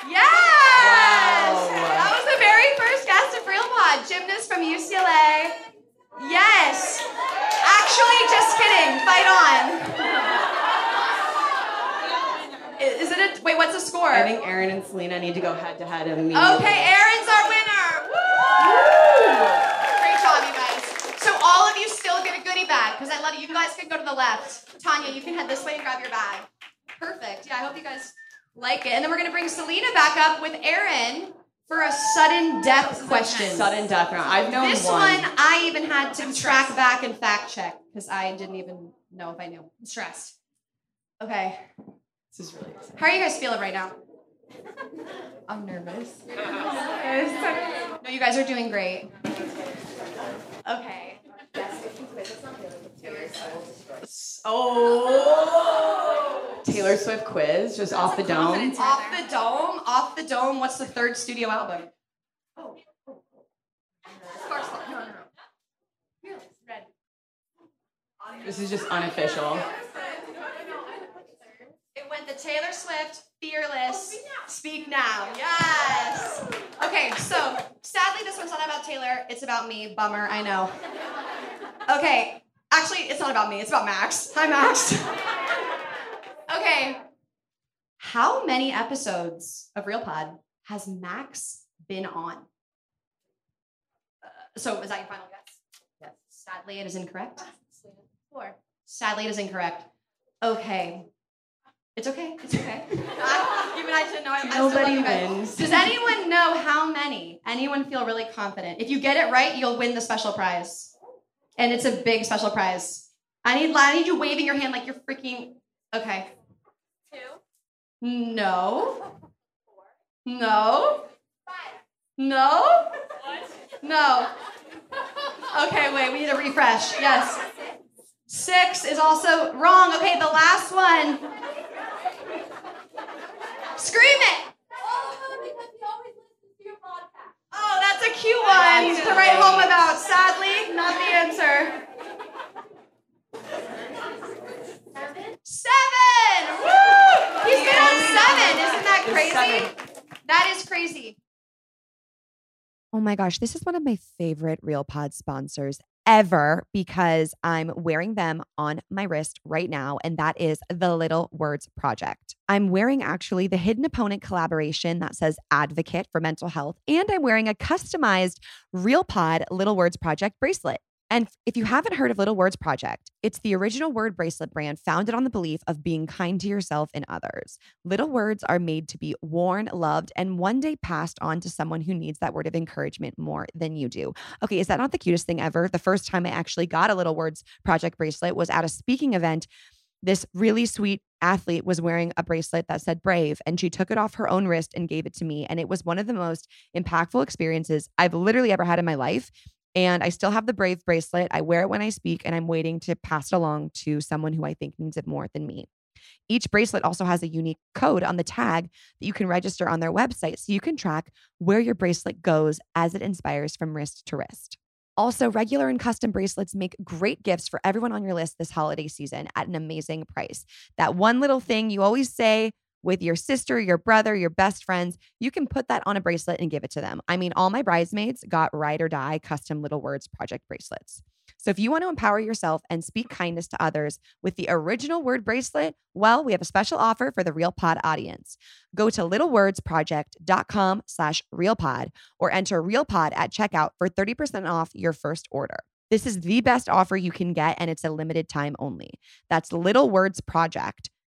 Yes! That was the very first guest of Real Pod, gymnast from UCLA. Yes. Actually, just kidding. Fight on. Is it a wait? What's the score? I think Aaron and Selena need to go head to head and meet. Okay, Aaron's our winner. Woo! Great job, you guys. So all of you still get a goodie bag because I love you. You guys can go to the left. Tanya, you can head this way and grab your bag. Perfect. Yeah, I hope you guys like it. And then we're gonna bring Selena back up with Aaron for a sudden death question. Sudden death round. I've known This one. one I even had to track back and fact check because I didn't even know if I knew. I'm stressed. Okay. This is really exciting. How are you guys feeling right now? (laughs) I'm nervous. (laughs) No, you guys are doing great. Okay. Oh. Taylor Swift quiz, just off the dome. Off the dome. Off the dome. What's the third studio album? Oh. Sparks. No, no, no. Red. This is just unofficial. It went the Taylor Swift, Fearless, Speak Now. Yes. Okay, so sadly, this one's not about Taylor. It's about me. Bummer, I know. (laughs) Okay, actually, it's not about me. It's about Max. Hi, Max. (laughs) okay. How many episodes of Real Pod has Max been on? Uh, so, is that your final guess? Yes. Sadly, it is incorrect. Four. Sadly, it is incorrect. Okay. It's okay. It's okay. (laughs) I, even I didn't know. I, I Nobody you wins. Does anyone know how many? Anyone feel really confident? If you get it right, you'll win the special prize, and it's a big special prize. I need I need you waving your hand like you're freaking. Okay. Two. No. Four. (laughs) No. Five. No. No. Okay, wait. We need a refresh. Yes. Six is also wrong. Okay, the last one. (laughs) Scream it. Oh, that's a cute one to write home about. Sadly, not the answer. Seven. Woo! He's been on seven. Isn't that crazy? That is crazy. Oh my gosh, this is one of my favorite Real Pod sponsors ever because I'm wearing them on my wrist right now, and that is the Little Words Project. I'm wearing actually the Hidden Opponent collaboration that says Advocate for Mental Health, and I'm wearing a customized Real Pod Little Words Project bracelet. And if you haven't heard of Little Words Project, it's the original word bracelet brand founded on the belief of being kind to yourself and others. Little words are made to be worn, loved, and one day passed on to someone who needs that word of encouragement more than you do. Okay, is that not the cutest thing ever? The first time I actually got a Little Words Project bracelet was at a speaking event. This really sweet athlete was wearing a bracelet that said brave, and she took it off her own wrist and gave it to me. And it was one of the most impactful experiences I've literally ever had in my life. And I still have the Brave bracelet. I wear it when I speak, and I'm waiting to pass it along to someone who I think needs it more than me. Each bracelet also has a unique code on the tag that you can register on their website so you can track where your bracelet goes as it inspires from wrist to wrist. Also, regular and custom bracelets make great gifts for everyone on your list this holiday season at an amazing price. That one little thing you always say with your sister, your brother, your best friends, you can put that on a bracelet and give it to them. I mean, all my bridesmaids got ride or die custom Little Words project bracelets. So if you want to empower yourself and speak kindness to others with the original word bracelet, well, we have a special offer for the Real Pod audience. Go to littlewordsproject.com slash realpod or enter realpod at checkout for 30% off your first order. This is the best offer you can get, and it's a limited time only. That's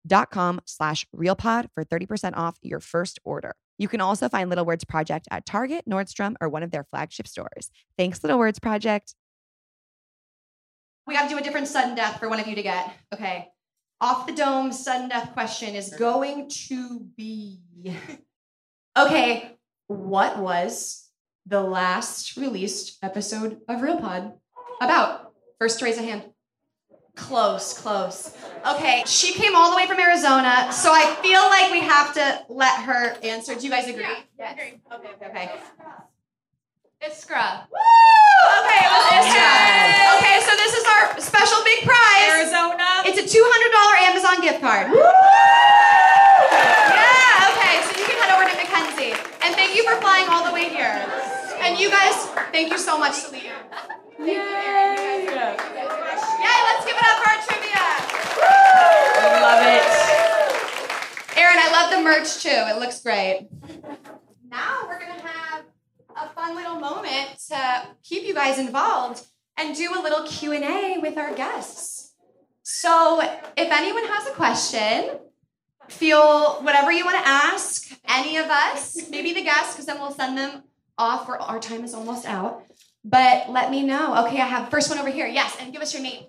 littlewordsproject.com slash realpod for 30% off your first order. You can also find Little Words Project at Target, Nordstrom, or one of their flagship stores. Thanks, Little Words Project. We got to do a different sudden death for one of you to get. Okay. Off the dome sudden death question is going to be Okay, what was the last released episode of Real Pod about? First raise a hand. Close, close. Okay, she came all the way from Arizona, so I feel like we have to let her answer. Do you guys agree? Yeah, yes. agree. Okay, okay, okay. Iskra. Woo! Okay, it was Iskra. Okay. okay, so this is our special big prize. Arizona. It's a $200 Amazon gift card. Woo! Yeah, okay, so you can head over to Mackenzie. And thank you for flying all the way here. And you guys, thank you so much, Celia. Thank Yay. It. Erin, I love the merch too. It looks great. Now we're gonna have a fun little moment to keep you guys involved and do a little Q&A with our guests. So, if anyone has a question, feel whatever you want to ask any of us, maybe the guests because then we'll send them off for our time is almost out. But let me know. Okay, I have first one over here. Yes, and give us your name.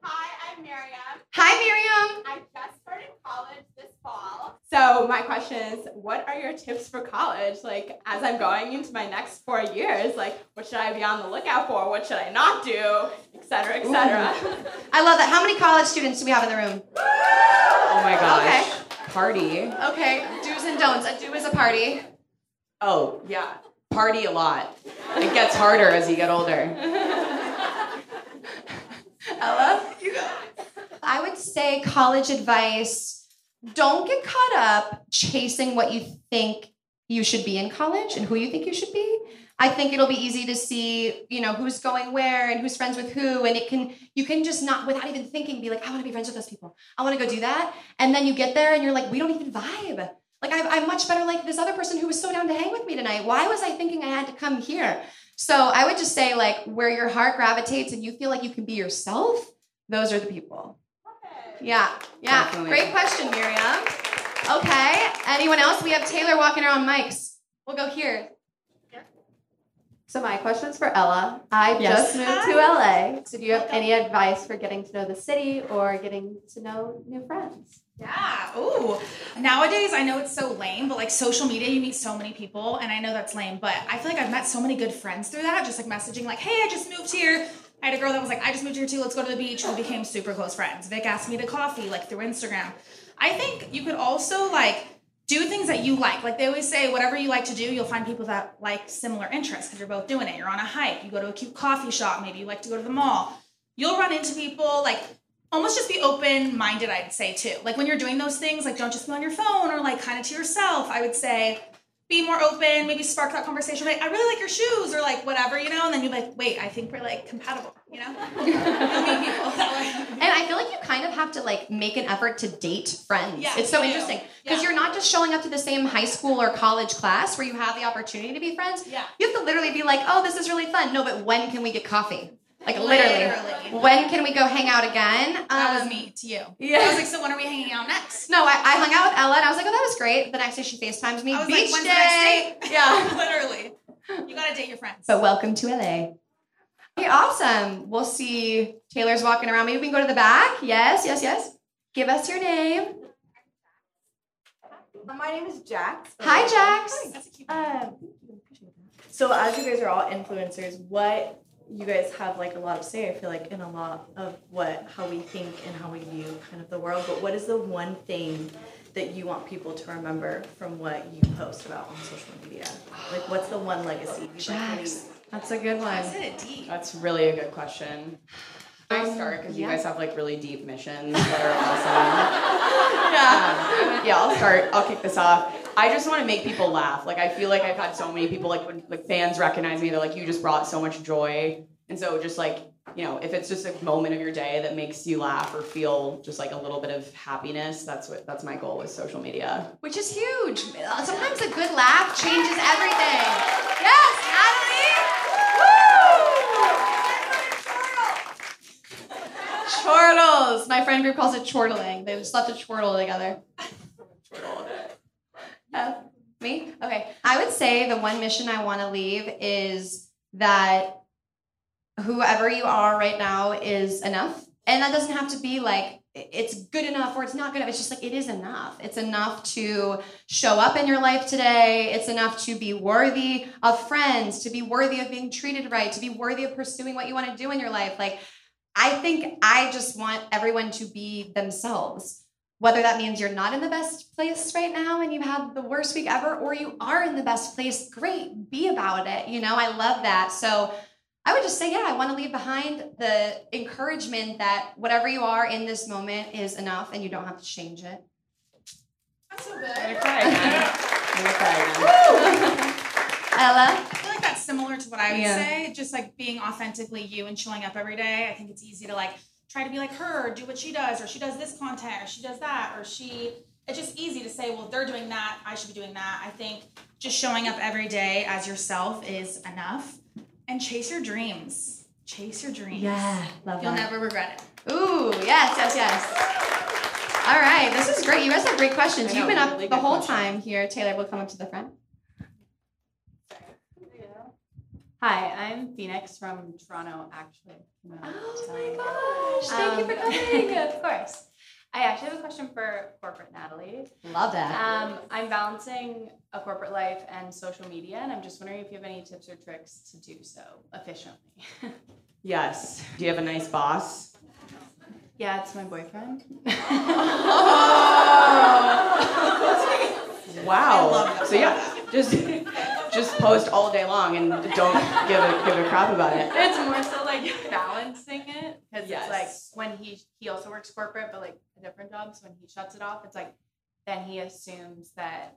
Hi, I'm Miriam. Hi, Miriam. I just started college this fall. So my question is, what are your tips for college? Like, as I'm going into my next four years, like, what should I be on the lookout for? What should I not do? Et cetera, et cetera. (laughs) I love that. How many college students do we have in the room? Oh my gosh. Okay. Party. Okay, do's and don'ts. A do is a party. Oh, yeah. Party a lot. It gets harder as you get older. (laughs) (laughs) Ella, you go. I would say college advice don't get caught up chasing what you think you should be in college and who you think you should be. I think it'll be easy to see, you know, who's going where and who's friends with who. And it can, you can just not, without even thinking, be like, I want to be friends with those people. I want to go do that. And then you get there and you're like, we don't even vibe. Like, I, I'm much better like this other person who was so down to hang with me tonight. Why was I thinking I had to come here? So I would just say, like, where your heart gravitates and you feel like you can be yourself, those are the people. Yeah, yeah. Definitely. Great question, Miriam. Okay. Anyone else? We have Taylor walking around mics. We'll go here. So my question's for Ella. I Yes. just moved to LA. So do you have any advice for getting to know the city or getting to know new friends? Yeah. Ooh. Nowadays, I know it's so lame, but like social media, you meet so many people, and I know that's lame, but I feel like I've met so many good friends through that. Just like messaging, like, "Hey, I just moved here." I had a girl that was like, "I just moved here too. Let's go to the beach." We became super close friends. Vic asked me to coffee, like through Instagram. I think you could also like do things that you like. Like they always say, whatever you like to do, you'll find people that like similar interests because you're both doing it. You're on a hike, you go to a cute coffee shop, maybe you like to go to the mall. You'll run into people like almost just be open minded, I'd say too. Like when you're doing those things, like don't just be on your phone or like kind of to yourself. I would say be more open, maybe spark that conversation. Like, I really like your shoes or like whatever, you know, and then you're like, wait, I think we're like compatible, you know? (laughs) You'll meet people that way. And I feel like you kind of have to like make an effort to date friends. Yeah, it's so interesting because you're not just showing up to the same high school or college class where you have the opportunity to be friends. Yeah. You have to literally be like, oh, this is really fun. No, but when can we get coffee? Like literally. Literally. When can we go hang out again? That was Um, me to you. yeah. I was like, so when are we hanging out next? No, I, I hung out with Ella and I was like, oh, that was great. The next day she FaceTimes me. I was Beach like, day. the next date? (laughs) Yeah. (laughs) Literally. You gotta date your friends. But welcome to LA. Okay, awesome. We'll see Taylor's walking around. Maybe we can go to the back. Yes, yes, yes. Give us your name. My name is Jax. Hi, Jax. Um, so as you guys are all influencers, what you guys have like a lot of say, I feel like, in a lot of what how we think and how we view kind of the world. But what is the one thing that you want people to remember from what you post about on social media? Like, what's the one legacy you'd like? Jax. That's a good one. That's really a good question. I um, start because you guys have like really deep missions that are awesome. yeah. (laughs) Um, yeah, I'll start. I'll kick this off. I just want to make people laugh. Like I feel like I've had so many people like when like fans recognize me, they're like, you just brought so much joy. And so just like, you know, if it's just a moment of your day that makes you laugh or feel just like a little bit of happiness, that's what that's my goal with social media. Which is huge. Sometimes a good laugh changes everything. Yes, Natalie. Chortles. My friend group calls it chortling. They just love to chortle together. (laughs) Uh, me? Okay. I would say the one mission I want to leave is that whoever you are right now is enough. And that doesn't have to be like it's good enough or it's not good enough. It's just like it is enough. It's enough to show up in your life today. It's enough to be worthy of friends, to be worthy of being treated right, to be worthy of pursuing what you want to do in your life. Like, I think I just want everyone to be themselves. Whether that means you're not in the best place right now and you had the worst week ever, or you are in the best place, great, be about it. You know, I love that. So I would just say, yeah, I want to leave behind the encouragement that whatever you are in this moment is enough and you don't have to change it. That's so good. I'm gonna cry. I'm gonna cry. (laughs) Ella? I feel like that's similar to what I would Yeah. say. Just like being authentically you and showing up every day. I think it's easy to like try to be like her, do what she does, or she does this content, or she does that, or she. It's just easy to say, well, they're doing that, I should be doing that. I think just showing up every day as yourself is enough, and chase your dreams. Chase your dreams. Yeah, love You'll that. never regret it. Ooh, yes, yes, yes. All right, this is great. You guys have great questions. Know, You've been up really the whole questions. time here. Taylor will come up to the front. Hi, I'm Phoenix from Toronto, actually. Oh my gosh, thank you for coming. (laughs) of course. I actually have a question for corporate Natalie. Love that. Um, I'm balancing a corporate life and social media, and I'm just wondering if you have any tips or tricks to do so efficiently. (laughs) Yes. Do you have a nice boss? yeah, it's my boyfriend. oh. (laughs) Wow. So yeah, just just post all day long and don't give a give a crap about it. it's more so like balancing it because Yes. it's like when he he also works corporate but like a different job so when he shuts it off it's like then he assumes that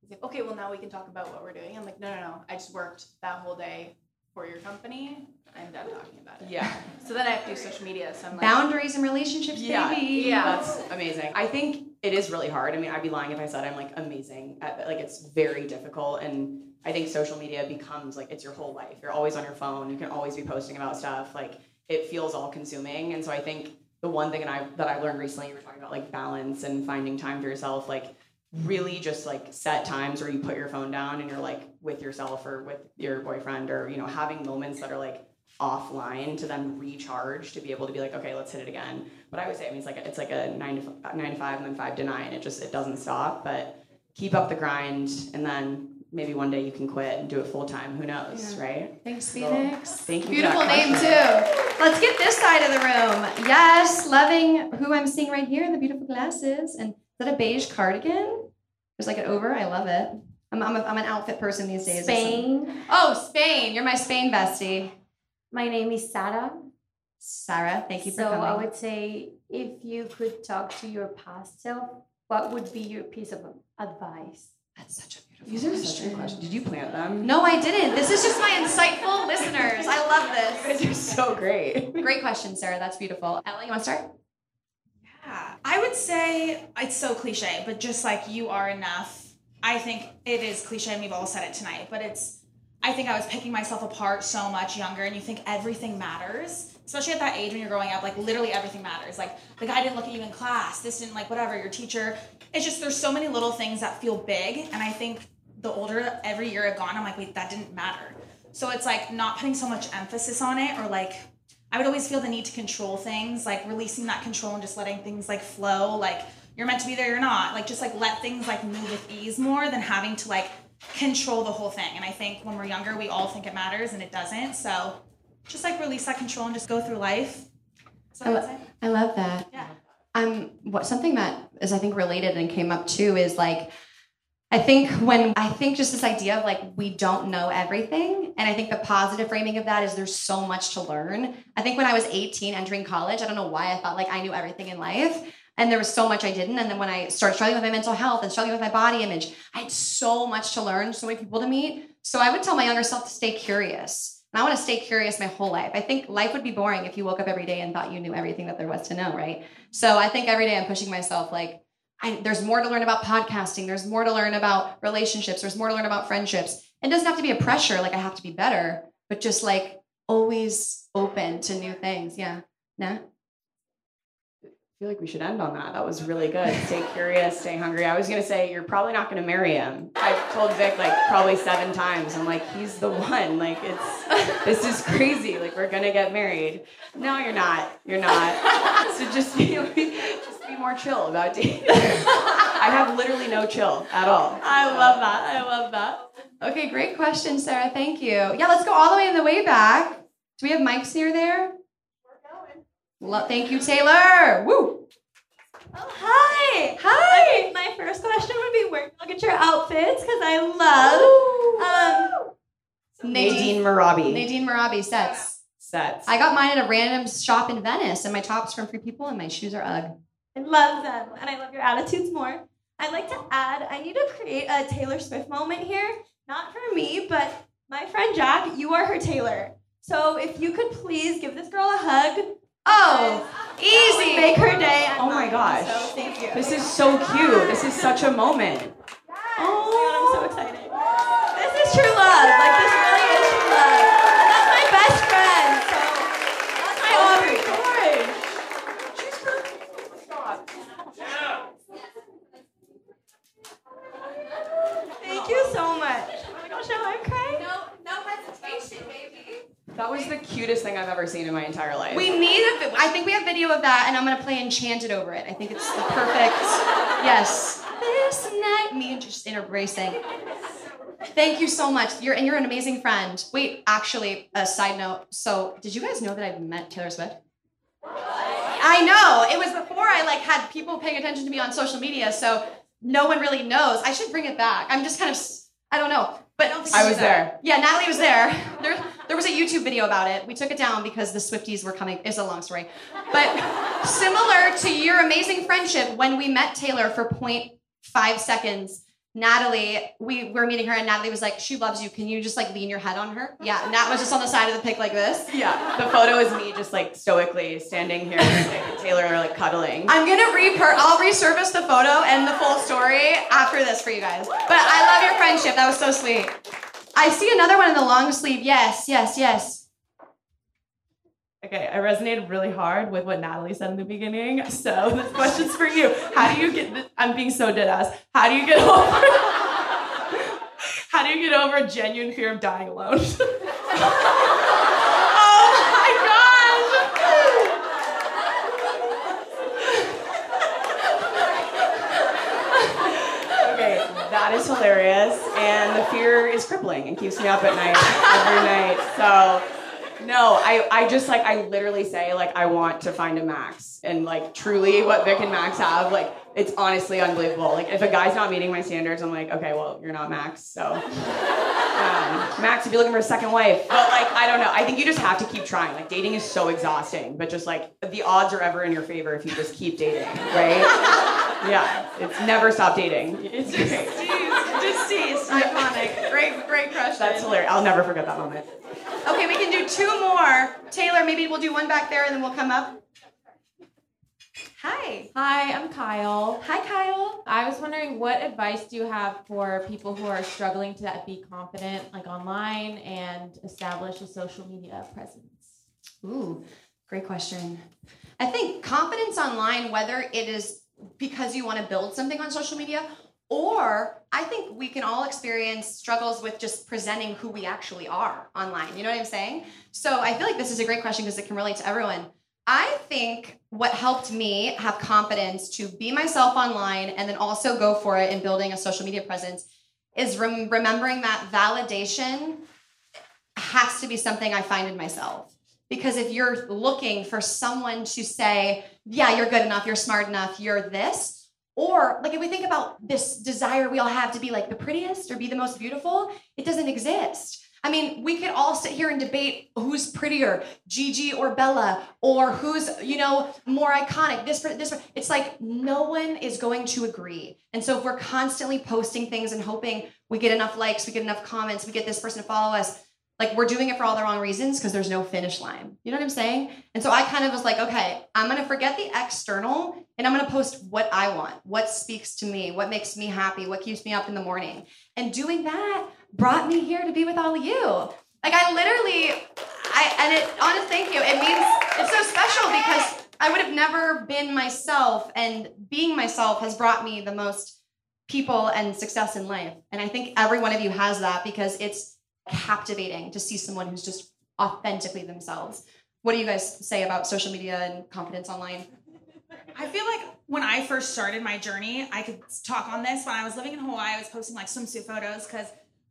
he's like okay well now we can talk about what we're doing i'm like no no no i just worked that whole day for your company i'm done talking about it Yeah. so then i have to do social media so i'm like Boundaries and relationships, Yeah, baby. Yeah. that's amazing. I think it is really hard. I mean, I'd be lying if I said I'm like amazing at. Like it's very difficult, and I think social media becomes like it's your whole life. You're always on your phone. You can always be posting about stuff. Like it feels all consuming, and so I think the one thing that I that I learned recently, you were talking about like balance and finding time for yourself, like really just like set times where you put your phone down and you're like with yourself or with your boyfriend or you know having moments that are like offline to then recharge to be able to be like okay let's hit it again but i would say i mean it's like a, it's like a nine to nine to five and then five to nine it just it doesn't stop but keep up the grind and then maybe one day you can quit and do it full time who knows Yeah. right Thanks, So, Phoenix. thank you for Beautiful that name too. Let's get this side of the room. Yes, loving who I'm seeing right here in the beautiful glasses. And is that a beige cardigan? There's like an over. I love it. I'm, I'm, a, I'm an outfit person these days. Spain. Oh, Spain. You're my Spain bestie. My name is Sarah. Sarah, thank you for so coming. I would say if you could talk to your past self, what would be your piece of advice? That's such a beautiful these are such good questions did you plant them No, I didn't. This is just my insightful listeners. I love this. (laughs) these are so great Great question, Sarah. That's beautiful. Ella, you want to start? Yeah, I would say it's so cliche, but just like you are enough. I think it is cliche, and we've all said it tonight, but it's. I think I was picking myself apart so much younger, and you think everything matters, especially at that age when you're growing up. Like literally everything matters. Like the guy didn't look at you in class. This didn't like whatever. Your teacher. It's just there's so many little things that feel big, and I think the older every year I've gone, I'm like, wait, that didn't matter. So it's like not putting so much emphasis on it, or like I would always feel the need to control things, like releasing that control and just letting things like flow. Like you're meant to be there, you're not. Like just like let things like move with ease more than having to like control the whole thing. And I think when we're younger, we all think it matters and it doesn't. So just like release that control and just go through life. I, lo- I love that. Yeah. Um, what something that is I think related and came up too is like I think when I think just this idea of like we don't know everything, and I think the positive framing of that is there's so much to learn. I think when I was 18 entering college, I don't know why I thought like I knew everything in life. And there was so much I didn't. And then when I started struggling with my mental health and struggling with my body image, I had so much to learn, so many people to meet. So I would tell my younger self to stay curious. And I want to stay curious my whole life. I think life would be boring if you woke up every day and thought you knew everything that there was to know, right? So I think every day I'm pushing myself like, I, there's more to learn about podcasting. There's more to learn about relationships. There's more to learn about friendships. It doesn't have to be a pressure, like I have to be better, but just like always open to new things. Yeah. Nah. Feel like we should end on that. That was really good. Stay curious, stay hungry. I was gonna say you're probably not gonna marry him. I've told Vic like probably seven times. I'm like, he's the one. Like it's this is crazy. Like we're gonna get married. No, you're not. You're not. So just be just be more chill about dating. I have literally no chill at all. I love that. I love that. Okay, great question, Sarah. Thank you. Yeah, let's go all the way in the way back. Do we have mics near there? We're thank you, Taylor. Woo. Oh, hi. Hi. Okay, my first question would be where do you look at your outfits? Because I love. Um, Nadine Merabi. Nadine Merabi sets. Sets. I got mine at a random shop in Venice, and my top's from Free People, and my shoes are UGG. I love them, and I love your attitudes more. I'd like to add, I need to create a Taylor Swift moment here. Not for me, but My friend Jack, you are her Taylor. So if you could please give this girl a hug. Oh, easy. Make her day. Oh my gosh. So thank you. This is so cute. This is such a moment. Oh, I'm so oh. excited. This is true love. Like this That was the cutest thing I've ever seen in my entire life. We need a. I think we have video of that, and I'm gonna play Enchanted over it. I think it's the perfect. Yes. This night, me and just embracing. Thank you so much. You're and you're an amazing friend. Wait, actually, a side note. So, did you guys know that I've met Taylor Swift? I know. It was before I like had people paying attention to me on social media, so no one really knows. I should bring it back. I'm just kind of. I don't know. But I was there. Yeah, Natalie was there. (laughs) There, there was a YouTube video about it. We took it down because the Swifties were coming. It's a long story. But similar to your amazing friendship, when we met Taylor for 0.5 seconds, Natalie, we were meeting her, and Natalie was like, "She loves you. Can you just like lean your head on her?" Yeah, Nat was just on the side of the pic like this. Yeah, the photo is me just like stoically standing here, and Taylor like cuddling. I'm gonna repur. I'll resurface the photo and the full story after this for you guys. But I love your friendship. That was so sweet. I see another one in the long sleeve. Yes, yes, yes. Okay, I resonated really hard with what Natalie said in the beginning. So this question's for you. How do you get? This, I'm being so dead ass. How do you get (laughs) over? how do you get over a genuine fear of dying alone? (laughs) oh my gosh! Okay, that is hilarious, and the fear is crippling and keeps me up at night every night. So, no, I, I just like I literally say like I want to find a Max, and like truly what Vic and Max have, like it's honestly unbelievable. Like if a guy's not meeting my standards, I'm like, okay, well you're not Max, so. (laughs) Um, Max, if you're looking for a second wife, but like I don't know, I think you just have to keep trying. Like dating is so exhausting, but just like the odds are ever in your favor if you just keep dating, right? (laughs) Yeah, it's never stop dating. It's great. Deceased. Iconic. Great, great crush. That's hilarious. I'll never forget that moment. Okay, we can do two more. Taylor, maybe we'll do one back there and then we'll come up. Hi. Hi, I'm Kyle. Hi, Kyle. I was wondering what advice do you have for people who are struggling to be confident, like online, and establish a social media presence? Ooh, great question. I think confidence online, whether it is because you want to build something on social media, or I think we can all experience struggles with just presenting who we actually are online. You know what I'm saying? So I feel like this is a great question because it can relate to everyone. I think what helped me have confidence to be myself online and then also go for it in building a social media presence is rem- remembering that validation has to be something I find in myself. Because if you're looking for someone to say, yeah, you're good enough, you're smart enough, you're this, or like if we think about this desire we all have to be like the prettiest or be the most beautiful, it doesn't exist. I mean, we could all sit here and debate who's prettier, Gigi or Bella, or who's, you know, more iconic, this, this. It's like no one is going to agree. And so if we're constantly posting things and hoping we get enough likes, we get enough comments, we get this person to follow us, like we're doing it for all the wrong reasons because there's no finish line. You know what I'm saying? And so I kind of was like, okay, I'm gonna forget the external and I'm gonna post what I want, what speaks to me, what makes me happy, what keeps me up in the morning. And doing that brought me here to be with all of you. Like I literally, I and it honest thank you. It means it's so special because I would have never been myself, and being myself has brought me the most people and success in life. And I think every one of you has that because it's captivating to see someone who's just authentically themselves. What do you guys say about social media and confidence online? I feel like when I first started my journey, I could talk on this. When I was living in Hawaii, I was posting like swimsuit photos because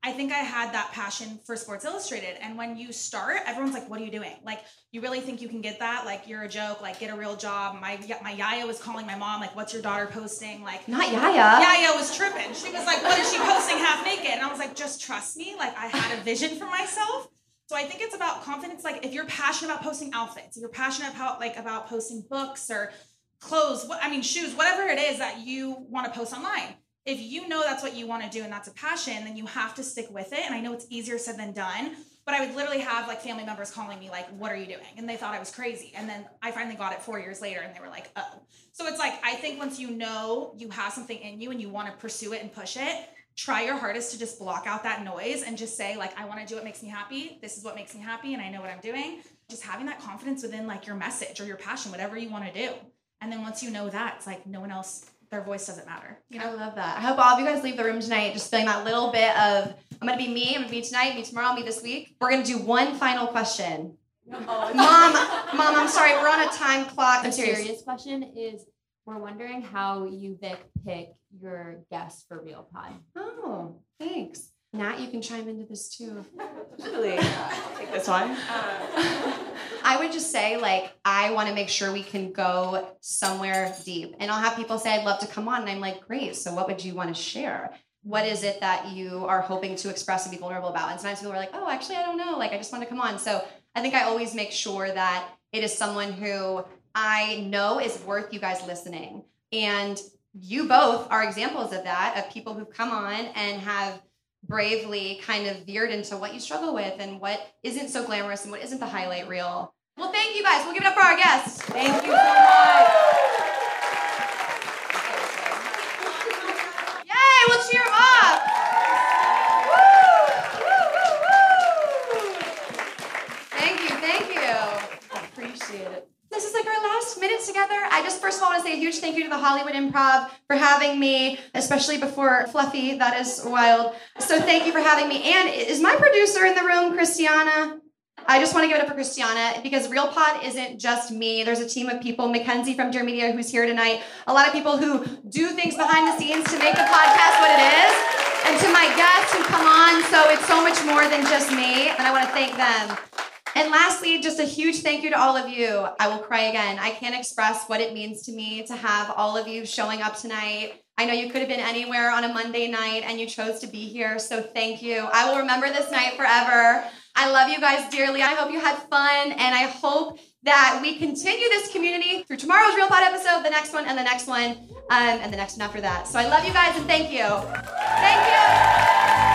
I think I had that passion for Sports Illustrated. And when you start, everyone's like, "What are you doing? Like, you really think you can get that? Like, you're a joke. Like, get a real job." My my Yaya was calling my mom, like, "What's your daughter posting?" Like, Not Yaya. Yaya was tripping. She was like, "What is she posting half naked?" And I was like, "Just trust me. Like, I had a vision for myself." So I think it's about confidence. Like, if you're passionate about posting outfits, if you're passionate about like about posting books or clothes, what I mean, shoes, whatever it is that you want to post online. If you know that's what you want to do and that's a passion, then you have to stick with it. And I know it's easier said than done, but I would literally have like family members calling me like, "What are you doing?" And they thought I was crazy. And then I finally got it 4 years later and they were like, "Oh." So it's like I think once you know you have something in you and you want to pursue it and push it, try your hardest to just block out that noise and just say like I want to do what makes me happy. This is what makes me happy and I know what I'm doing. Just having that confidence within like your message or your passion, whatever you want to do. And then once you know that, it's like no one else their voice doesn't matter. You know? I love that. I hope all of you guys leave the room tonight just feeling that little bit of I'm gonna be me, I'm gonna be tonight, me tomorrow, me this week. We're gonna do one final question. mom, mom, I'm sorry, we're on a time clock. Serious. serious question is we're wondering how you Vic pick your guests for Real Pod. Oh, thanks. Nat, you can chime into this too. I'll (laughs) take this one. Um, I would just say, like, I want to make sure we can go somewhere deep. And I'll have people say, I'd love to come on. And I'm like, great. So, what would you want to share? What is it that you are hoping to express and be vulnerable about? And sometimes people are like, oh, actually, I don't know. Like, I just want to come on. So, I think I always make sure that it is someone who I know is worth you guys listening. And you both are examples of that, of people who've come on and have bravely kind of veered into what you struggle with and what isn't so glamorous and what isn't the highlight reel. Well, thank you guys. We'll give it up for our guests. Thank you so much. Yay, we'll cheer them up. Thank you, thank you. Appreciate it. Is like our last minute together. I just first of all want to say a huge thank you to the Hollywood Improv for having me, especially before Fluffy. That is wild. So thank you for having me. And is my producer in the room, Christiana? I just want to give it up for Christiana because Real Pod isn't just me. There's a team of people. Mackenzie from Dear Media, who's here tonight. A lot of people who do things behind the scenes to make the podcast what it is. And to my guests who come on. So it's so much more than just me. And I want to thank them. And lastly, just a huge thank you to all of you. I will cry again. I can't express what it means to me to have all of you showing up tonight. I know you could have been anywhere on a Monday night and you chose to be here, so thank you. I will remember this night forever. I love you guys dearly. I hope you had fun, and I hope that we continue this community through tomorrow's Real Pod episode, the next one, and the next one, um, and the next one after that. So I love you guys and thank you. Thank you.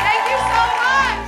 Thank you so much.